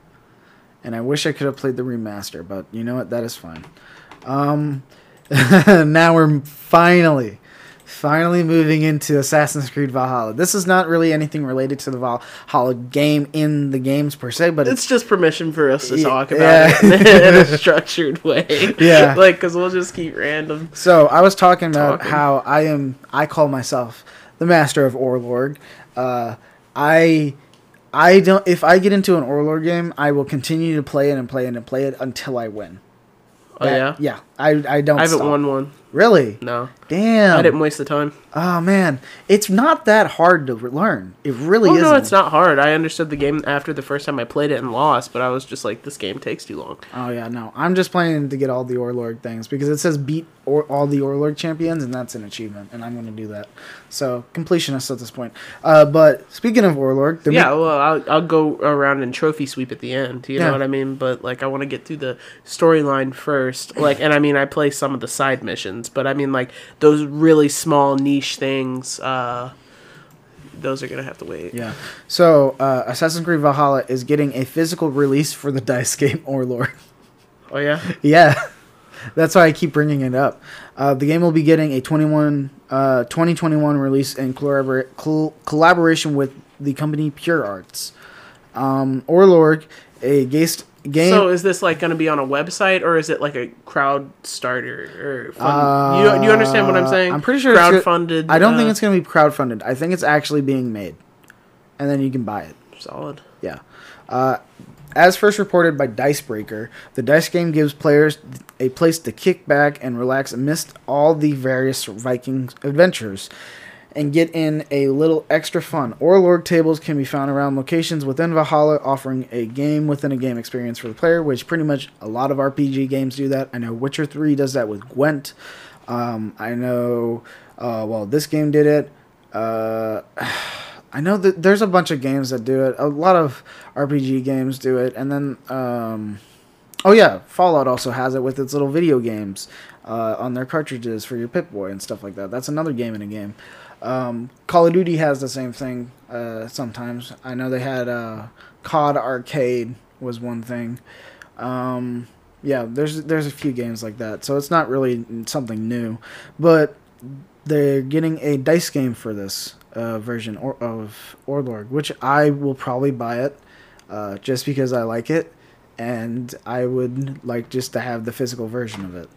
And I wish I could have played the remaster, but you know what? That is fine. Um, [LAUGHS] now we're finally, finally moving into Assassin's Creed Valhalla. This is not really anything related to the Valhalla game in the games per se, but it's It's just permission for us to talk about yeah. it in a structured way. [LAUGHS] Yeah. [LAUGHS] like because we'll just keep random. So I was talking about Talking. how I am. I call myself the master of Orlog. Uh, I, I don't. If I get into an Orlog game, I will continue to play it and play it and play it until I win. Oh That- yeah. yeah. I I don't. I haven't stop. won one. Really? No, Damn. I didn't waste the time. Oh man, it's not that hard to learn. It really Oh isn't. no, it's not hard. I understood the game after the first time I played it and lost, but I was just like, this game takes too long. Oh yeah, no. I'm just playing to get all the Orlog things because it says beat or all the Orlog champions, and that's an achievement, and I'm going to do that. So completionist at this point. Uh, but speaking of Orlog, the Yeah, well, I'll, I'll go around and trophy sweep at the end. You Yeah. know what I mean? But like, I want to get through the storyline first. Like, and I mean, I play some of the side missions, but I mean, like those really small niche things. Uh, those are gonna have to wait. yeah. So uh, Assassin's Creed Valhalla is getting a physical release for the [LAUGHS] dice game Orlog. Oh yeah. yeah. That's why I keep bringing it up. Uh, the game will be getting a 21, uh, 2021 release in collabor- col- collaboration with the company Pure Arts. Um, Orlog, a gaste game. So is this like gonna be on a website or is it like a crowd starter or fund? you, you understand what I'm Uh, saying? I'm pretty sure it's crowd funded. I don't think uh, it's going to be crowdfunded. I think it's actually being made, and then you can buy it. solid. Yeah. Uh, as first reported by Dicebreaker, the dice game gives players a place to kick back and relax amidst all the various Viking adventures and get in a little extra fun. Orlog tables can be found around locations within Valhalla, offering a game within a game experience for the player, which pretty much a lot of RPG games do that. I know Witcher 3 does that with Gwent. Um, I know, uh, well, this game did it. Uh, [SIGHS] I know that there's a bunch of games that do it. A lot of RPG games do it, and then um, oh yeah, Fallout also has it with its little video games uh, on their cartridges for your Pip Boy and stuff like that. That's another game in a game. Um, Call of Duty has the same thing uh, sometimes. I know they had uh, COD Arcade was one thing. Um, yeah, there's there's a few games like that, so it's not really something new, but they're getting a dice game for this uh, version or, of Orlog, which I will probably buy it uh, just because I like it, and I would like just to have the physical version of it.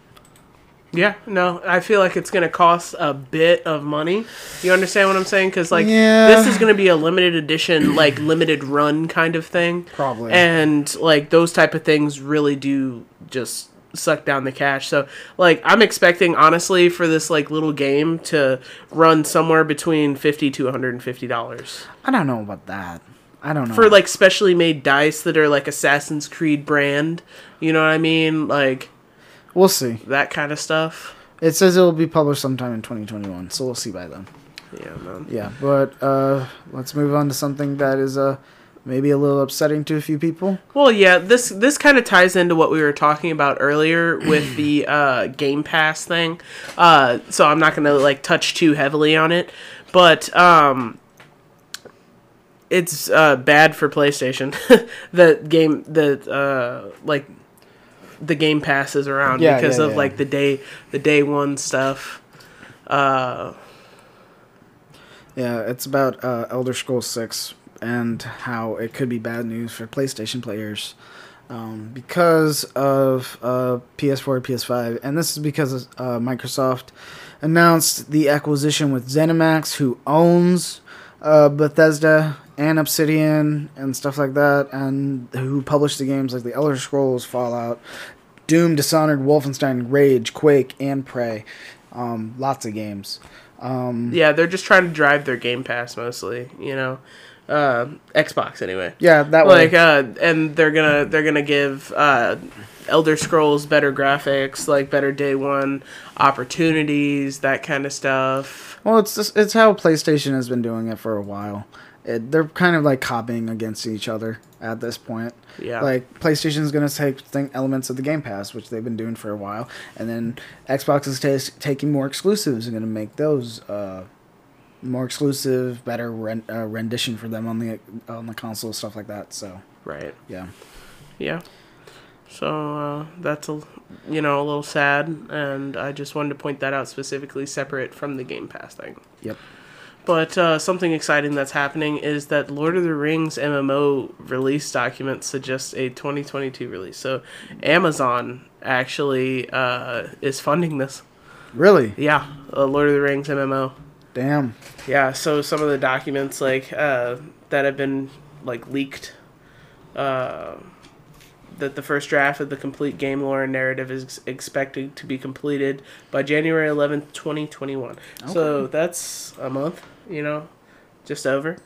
Yeah, no, I feel like it's going to cost a bit of money. You understand what I'm saying? Because like Yeah. this is going to be a limited edition, like limited run kind of thing. Probably. And like those type of things really do just suck down the cash. So like I'm expecting honestly for this like little game to run somewhere between fifty to 150 dollars I don't know about that. I don't know. for like specially made dice that are like Assassin's Creed brand. You know what I mean? Like we'll see. that kind of stuff. It says it will be published sometime in 2021, so we'll see by then. Yeah, man. Yeah, but uh, let's move on to something that is uh, maybe a little upsetting to a few people. Well, yeah, this this kind of ties into what we were talking about earlier with [CLEARS THROAT] the uh, Game Pass thing. Uh, so I'm not gonna like touch too heavily on it, but um, it's uh, bad for PlayStation. [LAUGHS] the game, the uh, like the Game passes around Yeah, because yeah, of yeah. like the day the day one stuff. Uh, Yeah, it's about uh, Elder Scrolls 6 and how it could be bad news for PlayStation players um, because of uh, PS4 PS5. And this is because uh, Microsoft announced the acquisition with ZeniMax, who owns uh, Bethesda and Obsidian and stuff like that, and who published the games like the Elder Scrolls, Fallout, Doom, Dishonored, Wolfenstein, Rage, Quake, and Prey. Um, lots of games. Um, yeah, they're just trying to drive their Game Pass mostly. You know, uh, Xbox anyway. yeah, that way. like uh and they're gonna they're gonna give uh elder scrolls better graphics like better day one opportunities that kind of stuff Well, it's just, it's how PlayStation has been doing it for a while. It, they're kind of like copying against each other at this point. Yeah. Like PlayStation's gonna take thing, elements of the Game Pass, which they've been doing for a while, and then Xbox is ta- taking more exclusives and gonna make those uh, more exclusive, better ren- uh, rendition for them on the on the console, stuff like that. So right yeah, yeah so uh that's a you know a little sad and i just wanted to point that out specifically separate from the game pass thing yep. But uh, something exciting that's happening is that Lord of the Rings MMO release document suggests a 2022 release. So Amazon actually uh, is funding this. Really? Yeah, uh, Lord of the Rings MMO. Damn. Yeah, so some of the documents like uh, that have been like leaked. That the first draft of the complete game lore and narrative is expected to be completed by January 11th, 2021. So that's a month, you know, just over.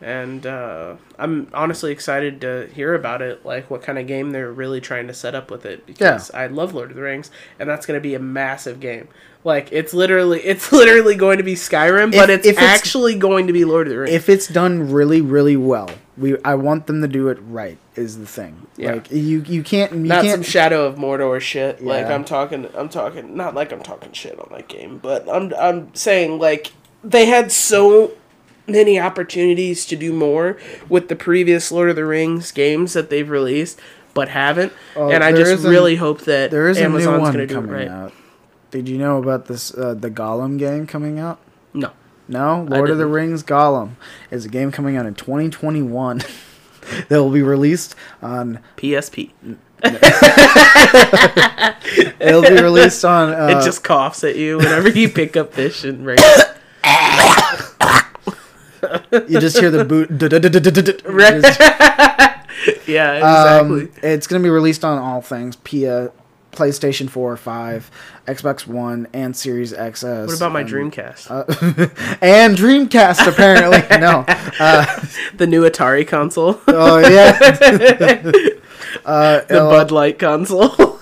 And uh, I'm honestly excited to hear about it, like what kind of game they're really trying to set up with it. Because I love Lord of the Rings, and that's going to be a massive game. Like it's literally, [LAUGHS] it's literally going to be Skyrim, but it's, if it's- actually going to be Lord of the Rings. If it's done really, really well, we I want them to do it right. Is the thing. Yeah. Like you, you can't, you not some can't. Shadow of Mordor shit. Like I'm talking, I'm talking, not like I'm talking shit on that game, but I'm I'm saying like they had so many opportunities to do more with the previous Lord of the Rings games that they've released, but haven't. Oh, and I just is a- really hope that There is Amazon's a new going to one do it coming right. out. Did you know about this? Uh, the Gollum game coming out? No, Lord of the. Rings Gollum is a game coming out in 2021 [LAUGHS] that will be released on. PSP. [LAUGHS] It'll be released on. [LAUGHS] Uh, it just coughs at you whenever you pick up fish and you just hear the boot. Right. yeah, exactly. Um, it's going to be released on all things: P- uh, PlayStation 4, 5, Xbox One, and Series XS. what about my and, Dreamcast? Uh, [LAUGHS] and Dreamcast, apparently. [LAUGHS] no. Uh, the new Atari console. oh yeah. [LAUGHS] uh, the it'll- Bud Light console.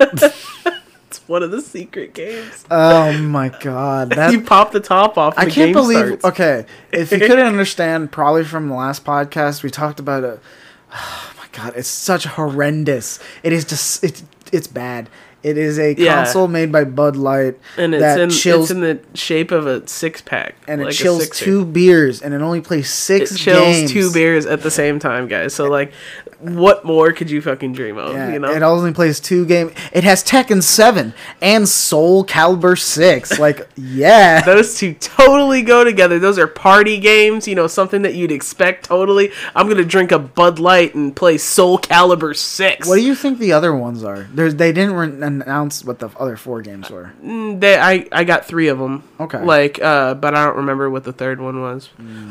it's one of the secret games. oh my god, that you pop the top off. I can't believe. starts. Okay, if you couldn't understand, probably from the last podcast, we talked about it. [SIGHS] Oh my god, it's such horrendous. It is just it's it's bad. It is a Yeah. console made by Bud Light and it's that in chills it's in the shape of a six pack, and it like a chills two beers, and it only plays six It chills games. two beers at the same time, guys. So like, what more could you fucking dream of? Yeah, you know, it only plays two game. It has Tekken Seven and Soul Calibur Six. [LAUGHS] Like, yeah. those two totally go together. Those are party games. You know, something that you'd expect. Totally. I'm gonna drink a Bud Light and play Soul Calibur Six. What do you think the other ones are? There's they didn't re- announce what the other four games were. Mm, They, I, I got three of them. Okay. Like, uh, but I don't remember what the third one was.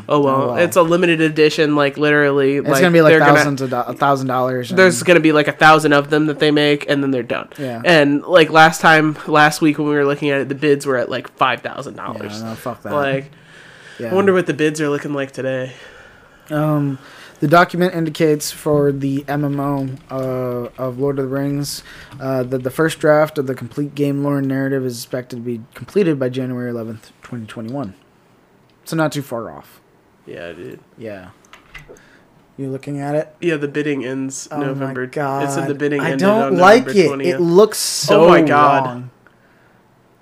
Oh well, Oh, well. it's a limited edition. Like literally, It's gonna be like they're gonna- thousands of do- a thousand dollars. and- there's gonna be like a thousand of them that they make, and then they're done. Yeah. And like last time, last week when we were looking at it, the bids were at like five thousand yeah, dollars. no, fuck that. Like, yeah. I wonder what the bids are looking like today. Um, the document indicates for the MMO uh, of Lord of the Rings uh, that the first draft of the complete game lore and narrative is expected to be completed by January 11th, 2021. So not too far off. Yeah, dude. Yeah. You looking at it? Yeah, the bidding ends Oh November. my god! It said the bidding I ended don't like it. 20th. It looks so Oh my God. wrong.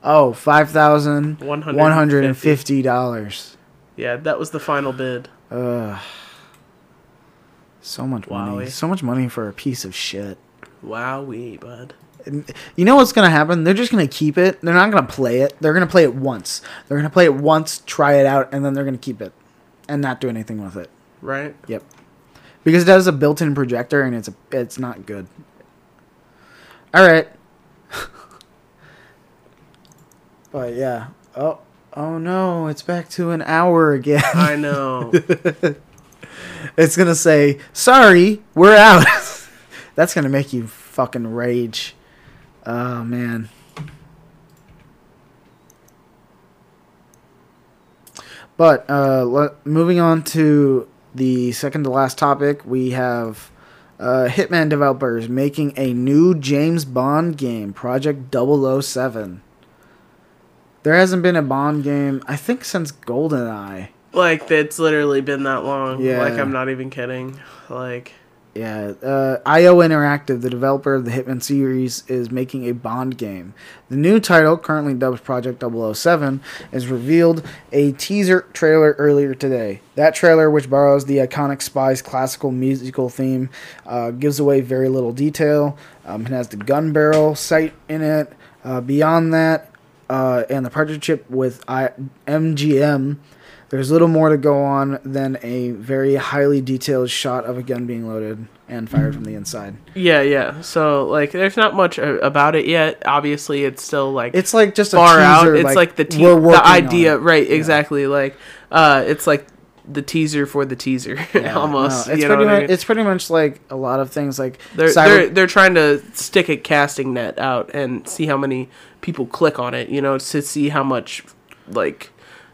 Oh, five thousand One one hundred and fifty dollars. Yeah, that was the final bid. Ugh. So much money. So much money for a piece of shit. Wowee, bud. And You know what's gonna happen? They're just gonna keep it. They're not gonna play it. They're gonna play it once. They're gonna play it once, try it out, and then they're gonna keep it, and not do anything with it. Right? Yep. Because it has a built-in projector, and it's a, it's not good. All right. [LAUGHS] but yeah. Oh. Oh no! It's back to an hour again. I know. [LAUGHS] it's gonna say, "Sorry, we're out." [LAUGHS] That's gonna make you fucking rage. Oh man. But uh, moving on to the second to last topic, we have uh, Hitman developers making a new James Bond game, Project 007. There hasn't been a Bond game, I think, since GoldenEye. Like it's literally been that long. Yeah. Like I'm not even kidding. Like Yeah, uh, IO Interactive, the developer of the Hitman series, is making a Bond game. The new title, currently dubbed Project 007, is revealed a teaser trailer earlier today. That trailer, which borrows the iconic Spy's classical musical theme, uh, gives away very little detail. Um, it has the gun barrel sight in it. Uh, beyond that, uh, and the partnership with I- MGM, there's little more to go on than a very highly detailed shot of a gun being loaded and fired from the inside. yeah, yeah. So like there's not much uh, about it yet. Obviously, it's still like It's like just a far teaser, out. It's like, the te- the idea, right? Exactly. Like uh, it's like the teaser for the teaser, [LAUGHS] Yeah, almost. no, it's pretty what I much mean? it's pretty much like a lot of things like They're, cyber- they're they're trying to stick a casting net out and see how many people click on it. You know, to see how much like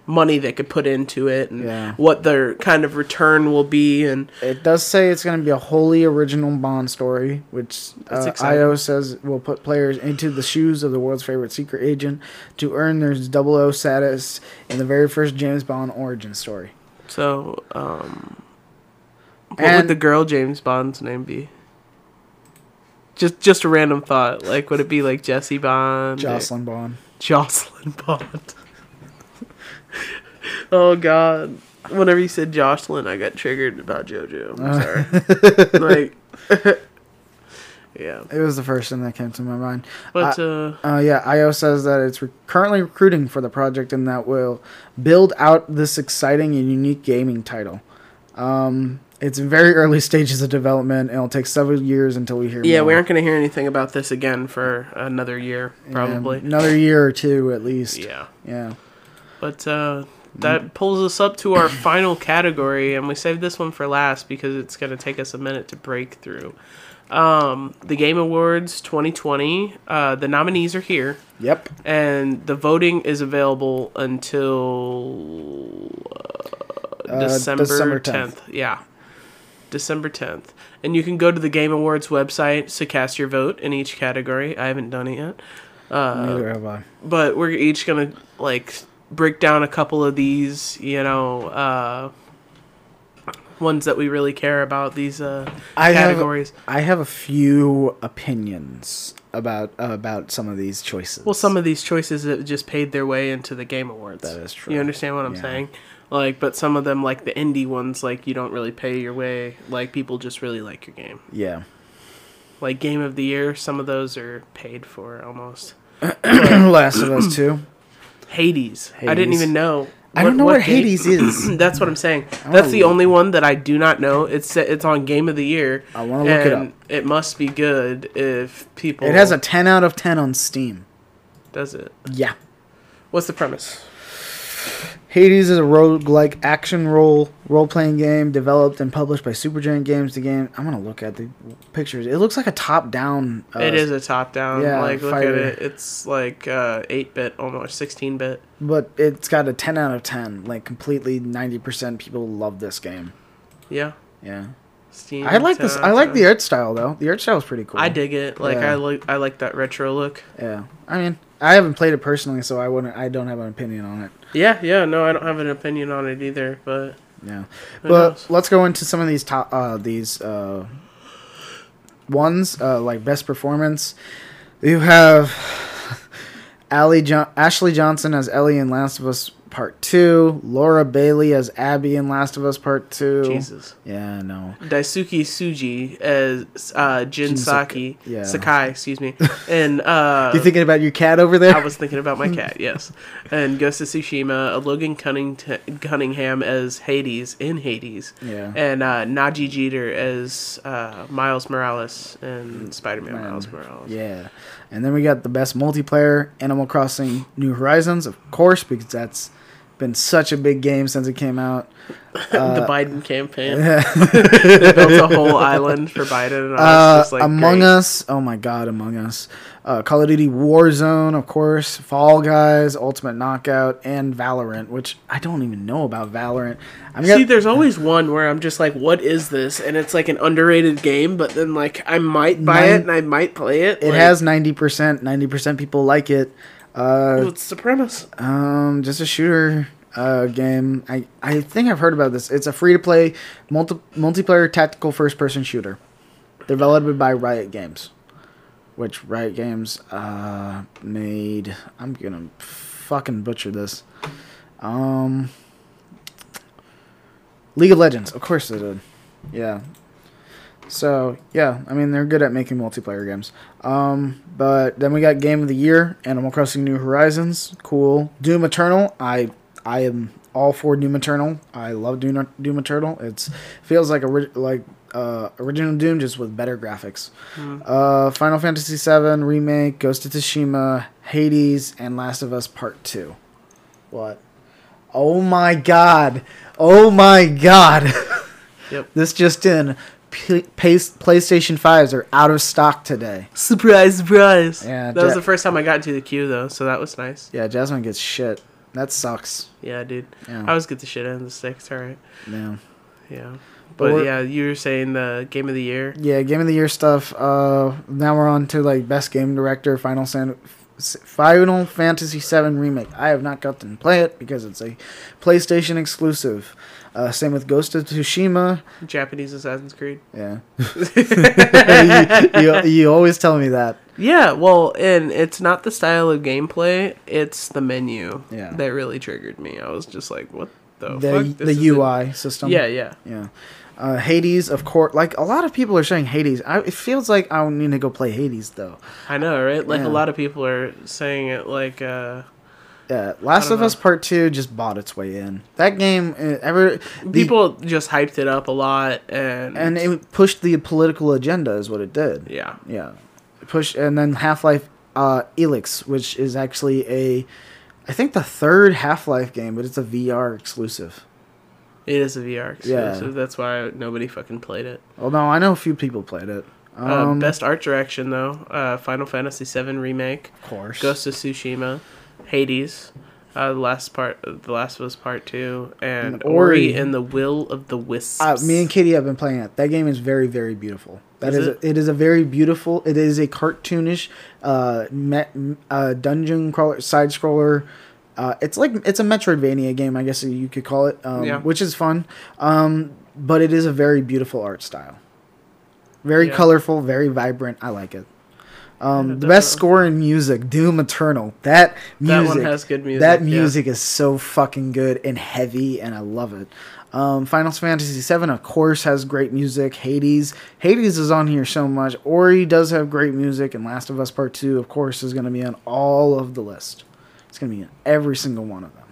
money they could put into it and Yeah. what their kind of return will be. And It does say it's going to be a wholly original Bond story, which uh. IO says will put players into the shoes of the world's favorite secret agent to earn their 00 status in the very first James Bond origin story. so, um, what And- would the girl James Bond's name be? Just just a random thought. Like, would it be like Jesse Bond? Jocelyn Bond. Jocelyn Bond. [LAUGHS] oh God! Whenever you said Jocelyn, I got triggered about JoJo. I'm sorry. [LAUGHS] like, [LAUGHS] yeah, It was the first thing that came to my mind. but uh, Uh, yeah, IO says that it's re- currently recruiting for the project and that will build out this exciting and unique gaming title. Um, it's in very early stages of development and it'll take several years until we hear yeah, more. we aren't gonna hear anything about this again for another year, Yeah, probably. another year or two at least. Yeah, Yeah. But uh, that pulls us up to our [COUGHS] final category, and we saved this one for last because it's gonna take us a minute to break through. Um, the Game Awards 2020. Uh, the nominees are here. Yep. and the voting is available until uh, Uh, December, December 10th. 10th. Yeah. December 10th. And you can go to the Game Awards website to cast your vote in each category. I haven't done it yet. Uh, Neither have I. but we're each going to like break down a couple of these, you know, uh ones that we really care about these uh I have- categories. I have a few opinions about uh, about some of these choices. Well, some of these choices have just paid their way into the Game Awards. That is true. You understand what I'm Yeah. saying? Like, but some of them, like the indie ones, like you don't really pay your way. Like people just really like your game. yeah. Like Game of the Year, some of those are paid for almost. [CLEARS THROAT] Last of Us 2. Hades. I didn't even know. I don't know what, Hades [CLEARS THROAT] is. That's what I'm saying. That's the only one that I do not know. It's it's on Game of the Year. I wanna look it and It must be good if people. It has a 10 out of 10 on Steam. Does it? Yeah. What's the premise? Hades is a roguelike action role role playing game developed and published by Supergiant Games. The game I'm gonna look at the pictures. It looks like a top down. Uh, it is a top down. yeah, like look at it. It's like uh, eight bit almost, sixteen bit. but it's got a 10 out of 10. Like completely 90% people love this game. Yeah. Yeah. Steam. I like this. I like the art style though. The art style is pretty cool. I dig it. Like Yeah. I like I like that retro look. Yeah. I mean, I haven't played it personally, so I wouldn't. I don't have an opinion on it. Yeah, yeah. No, I don't have an opinion on it either. But Yeah. But knows? let's go into some of these top uh these uh ones uh like best performance. You have [LAUGHS] Ali jo- Ashley Johnson as Ellie in Last of Us Part 2, Laura Bailey as Abby in Last of Us Part 2. Jesus. Yeah, no. Daisuke Tsuji as uh, Jin Saki, yeah. Sakai, excuse me, and uh, [LAUGHS] You thinking about your cat over there? I was thinking about my cat, yes, and Ghost of Tsushima, Logan Cunningham, Cunningham as Hades in Hades, Yeah. and uh, Nadji Jeter as uh, Miles Morales in Spider-Man Man. Miles Morales. Yeah. And then we got the best multiplayer, Animal Crossing New Horizons, of course, because that's been such a big game since it came out. [LAUGHS] the Biden campaign [LAUGHS] they built a whole island for Biden, and I was Uh, just like, Among great. Us, oh my god, Among Us. Uh, Call of Duty Warzone, of course. Fall Guys, Ultimate Knockout, and Valorant, which I don't even know about Valorant. I'm See, gonna, there's always one where I'm just like, "What is this?" And it's like an underrated game, but then like I might buy Nine- it and I might play it. it like, has 90%, 90% people like it. Uh, What's the premise? Um, just a shooter uh, game. I, I think I've heard about this. It's a free to play multi multiplayer tactical first person shooter, developed by Riot Games, which Riot Games uh made. I'm gonna fucking butcher this. Um, League of Legends, of course they did. Yeah. So yeah, I mean they're good at making multiplayer games. Um, but then we got Game of the Year, Animal Crossing: New Horizons, cool. Doom Eternal, I I am all for Doom Eternal. I love Doom Doom Eternal. It's feels like a like uh, original Doom just with better graphics. Uh, Final Fantasy VII remake, Ghost of Tsushima, Hades, and Last of Us Part Two. What? Oh my god! Oh my god! [LAUGHS] Yep. This just in. P- PlayStation 5s are out of stock today. Surprise, surprise. Yeah, that was the first time I got into the queue though, so that was nice. Yeah, Jasmine gets shit. That sucks. Yeah, dude. Yeah. I always get the shit out of the sticks. All right. Yeah. Yeah. But But yeah, you were saying the game of the year. Yeah, game of the year stuff. Uh, now we're on to like best game director, Final San- Final Fantasy VII remake. I have not gotten to play it because it's a PlayStation exclusive. Uh, same with Ghost of Tsushima. Japanese Assassin's Creed. Yeah, [LAUGHS] you, you, you always tell me that. Yeah, well, and it's not the style of gameplay; it's the menu Yeah. that really triggered me. I was just like, "What the, The fuck?" This the UI system. Yeah, yeah. Yeah. Uh, Hades, of course. Like a lot of people are saying Hades. I, it feels like I need to go play Hades though. I know, right? Like Yeah. a lot of people are saying it. Like, uh, Yeah, Last of know. Us Part Two just bought its way in. That game, uh, ever the- people just hyped it up a lot, and and it pushed the political agenda, is what it did. yeah, Yeah, It pushed, and then Half Life uh, Alyx, which is actually a, I think the third Half Life game, but it's a VR exclusive. it is a VR exclusive. Yeah. That's why nobody fucking played it. Well, no, I know a few people played it. Uh, Um, best art direction though, uh, Final Fantasy VII remake, of course. Ghost of Tsushima, Hades, uh, the last part, the last was part two, and And Ori Ori. and the Will of the Wisps. Uh, me and Kitty have been playing it. That game is very, very beautiful. That Is is, it? A, it is a very beautiful. It is a cartoonish, uh, met, uh, dungeon crawler, side scroller. Uh, it's like it's a Metroidvania game, I guess you could call it. Um, Yeah. which is fun. Um, but it is a very beautiful art style. Very Yeah. colorful, very vibrant. I like it. Um, the best score in music, Doom Eternal. That That music, one has good music. that yeah. music is so fucking good and heavy, and I love it. Um, Final Fantasy VII, of course, has great music. Hades, Hades is on here so much. Ori does have great music, and Last of Us Part Two, of course, is going to be on all of the list. It's going to be in every single one of them.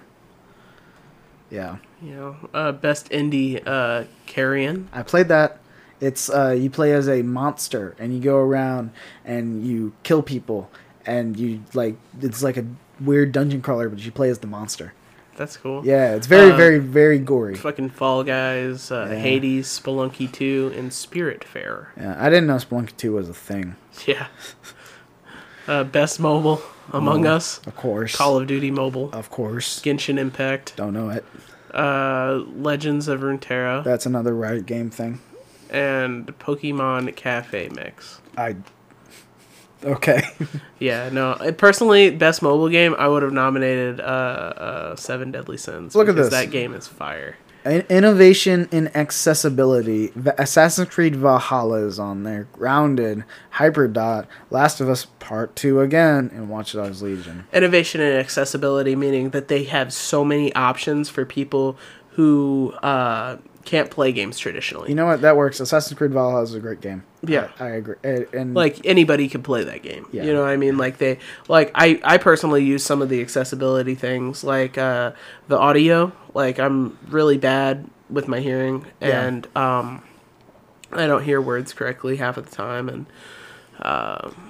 Yeah, You know, uh, best indie uh, Carrion. I played that. It's uh, you play as a monster and you go around and you kill people and you like it's like a weird dungeon crawler, but you play as the monster. That's cool. Yeah, it's very, Uh, very, very gory. Fucking Fall Guys, uh, Yeah. Hades, Spelunky 2, and Spiritfarer. Yeah, I didn't know Spelunky 2 was a thing. [LAUGHS] Yeah. Uh, best mobile Among Oh. Us, Of course. Call of Duty Mobile, Of course. Genshin Impact, Don't know it. uh, Legends of Runeterra, That's another Riot game thing. And Pokemon Cafe Mix. I. Okay. [LAUGHS] Yeah, no. Personally, best mobile game, I would have nominated uh, uh, Seven Deadly Sins. Look at this. That game is fire. In- Innovation in accessibility. Va- Assassin's Creed Valhalla is on there. Grounded, Hyperdot, Last of Us Part 2 again, and Watch Dogs Legion. Innovation in accessibility, meaning that they have so many options for people who uh, can't play games traditionally. You know what? That works. Assassin's Creed Valhalla is a great game. Yeah. I, I agree. And, and like anybody can play that game. Yeah. You know what I mean? Like they like I I personally use some of the accessibility things like uh the audio. Like I'm really bad with my hearing Yeah. and um I don't hear words correctly half of the time and um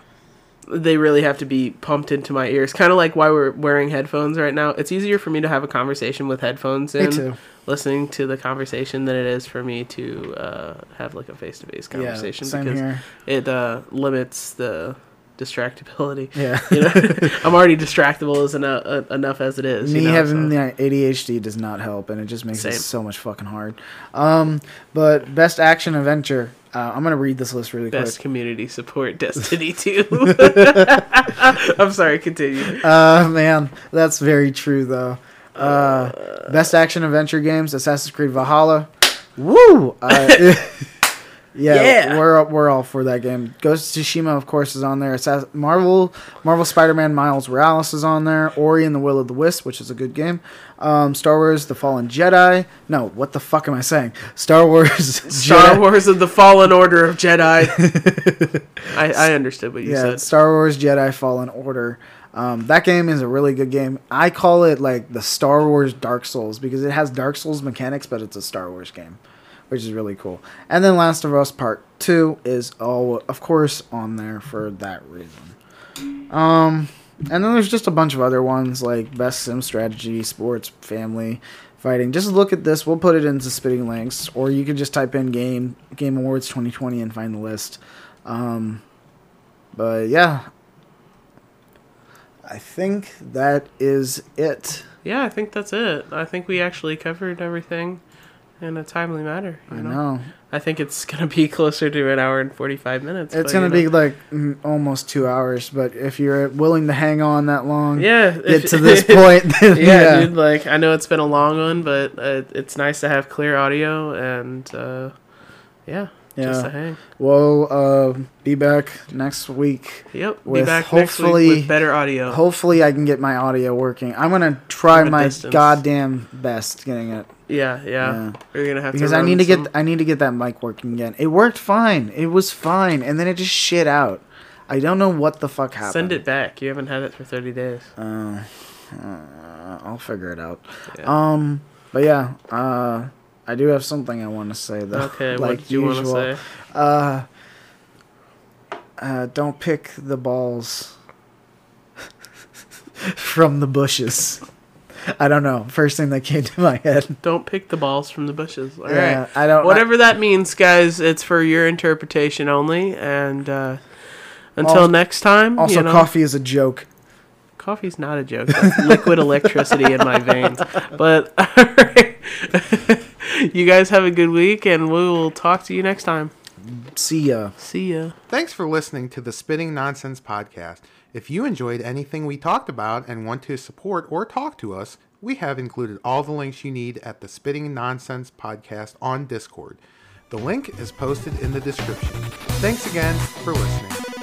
they really have to be pumped into my ears. Kind of like why we're wearing headphones right now. It's easier for me to have a conversation with headphones in, listening to the conversation, than it is for me to uh, have like a face to face conversation yeah, same because here. it uh, limits the distractibility. Yeah. You know, [LAUGHS] I'm already distractible as enough, uh, enough as it is. Me you know, having so- the ADHD does not help, and it just makes it so much fucking hard. Um, but best action adventure. Uh, I'm gonna read this list really best quick. community support [LAUGHS] Destiny 2. [LAUGHS] I'm sorry, continue. Uh, man, that's very true though. Uh, best action adventure games: Assassin's Creed Valhalla. Woo! Yeah, Yeah. we're we're all for that game. Ghost of Tsushima, of course, is on there. Assass- Marvel Marvel Spider-Man Miles Morales is on there. Ori and the Will of the Wisp, which is a good game. Um, Star Wars: The Fallen Jedi. No, what the fuck am I saying? Star Wars. [LAUGHS] Star Jedi- Wars of the Fallen Order of Jedi. [LAUGHS] I, I understood what you yeah, said. Star Wars Jedi Fallen Order. Um, that game is a really good game. I call it like the Star Wars Dark Souls because it has Dark Souls mechanics, but it's a Star Wars game, which is really cool. And then Last of Us Part Two is all, of course, on there for that reason. Um, and then there's just a bunch of other ones like Best Sim Strategy, Sports, Family, Fighting. Just look at this. We'll put it into spitting links, or you can just type in Game Game Awards 2020 and find the list. Um, but yeah, I think that is it. Yeah, I think that's it. I think we actually covered everything in a timely manner. I know? know I think it's gonna be [LAUGHS] closer to an hour and forty five minutes. it's but, gonna you know. be like mm, almost two hours, but if you're willing to hang on that long, yeah. get if- to this [LAUGHS] point, [LAUGHS] then yeah, yeah, dude. Like I know it's been a long one, but uh, it's nice to have clear audio and uh, yeah, Yeah. We'll uh, be back next week. Yep. be With back next hopefully- week with better audio. Hopefully, I can get my audio working. I'm gonna try my distance. goddamn best getting it yeah, yeah, Yeah. We're gonna have because to I need to some- get I need to get that mic working again. It worked fine. It was fine, and then it just shit out. I don't know what the fuck happened. Send it back. You haven't had it for thirty days. Uh, uh, I'll figure it out. Yeah. Um, but yeah, uh, I do have something I want to say though. okay. [LAUGHS] like what did you want to usual. say? Uh, uh, don't pick the balls [LAUGHS] from the bushes. I don't know. First thing that came to my head. Don't pick the balls from the bushes. All right. yeah, I don't. Whatever that means, guys, it's for your interpretation only. And uh, until Al- next time, also, you know, coffee is a joke. coffee's not a joke. Liquid electricity in my veins. But [LAUGHS] all right. You guys have a good week, and we will talk to you next time. See ya. See ya. Thanks for listening to the Spitting Nonsense podcast. If you enjoyed anything we talked about and want to support or talk to us, we have included all the links you need at the Spitting Nonsense podcast on Discord. The link is posted in the description. Thanks again for listening.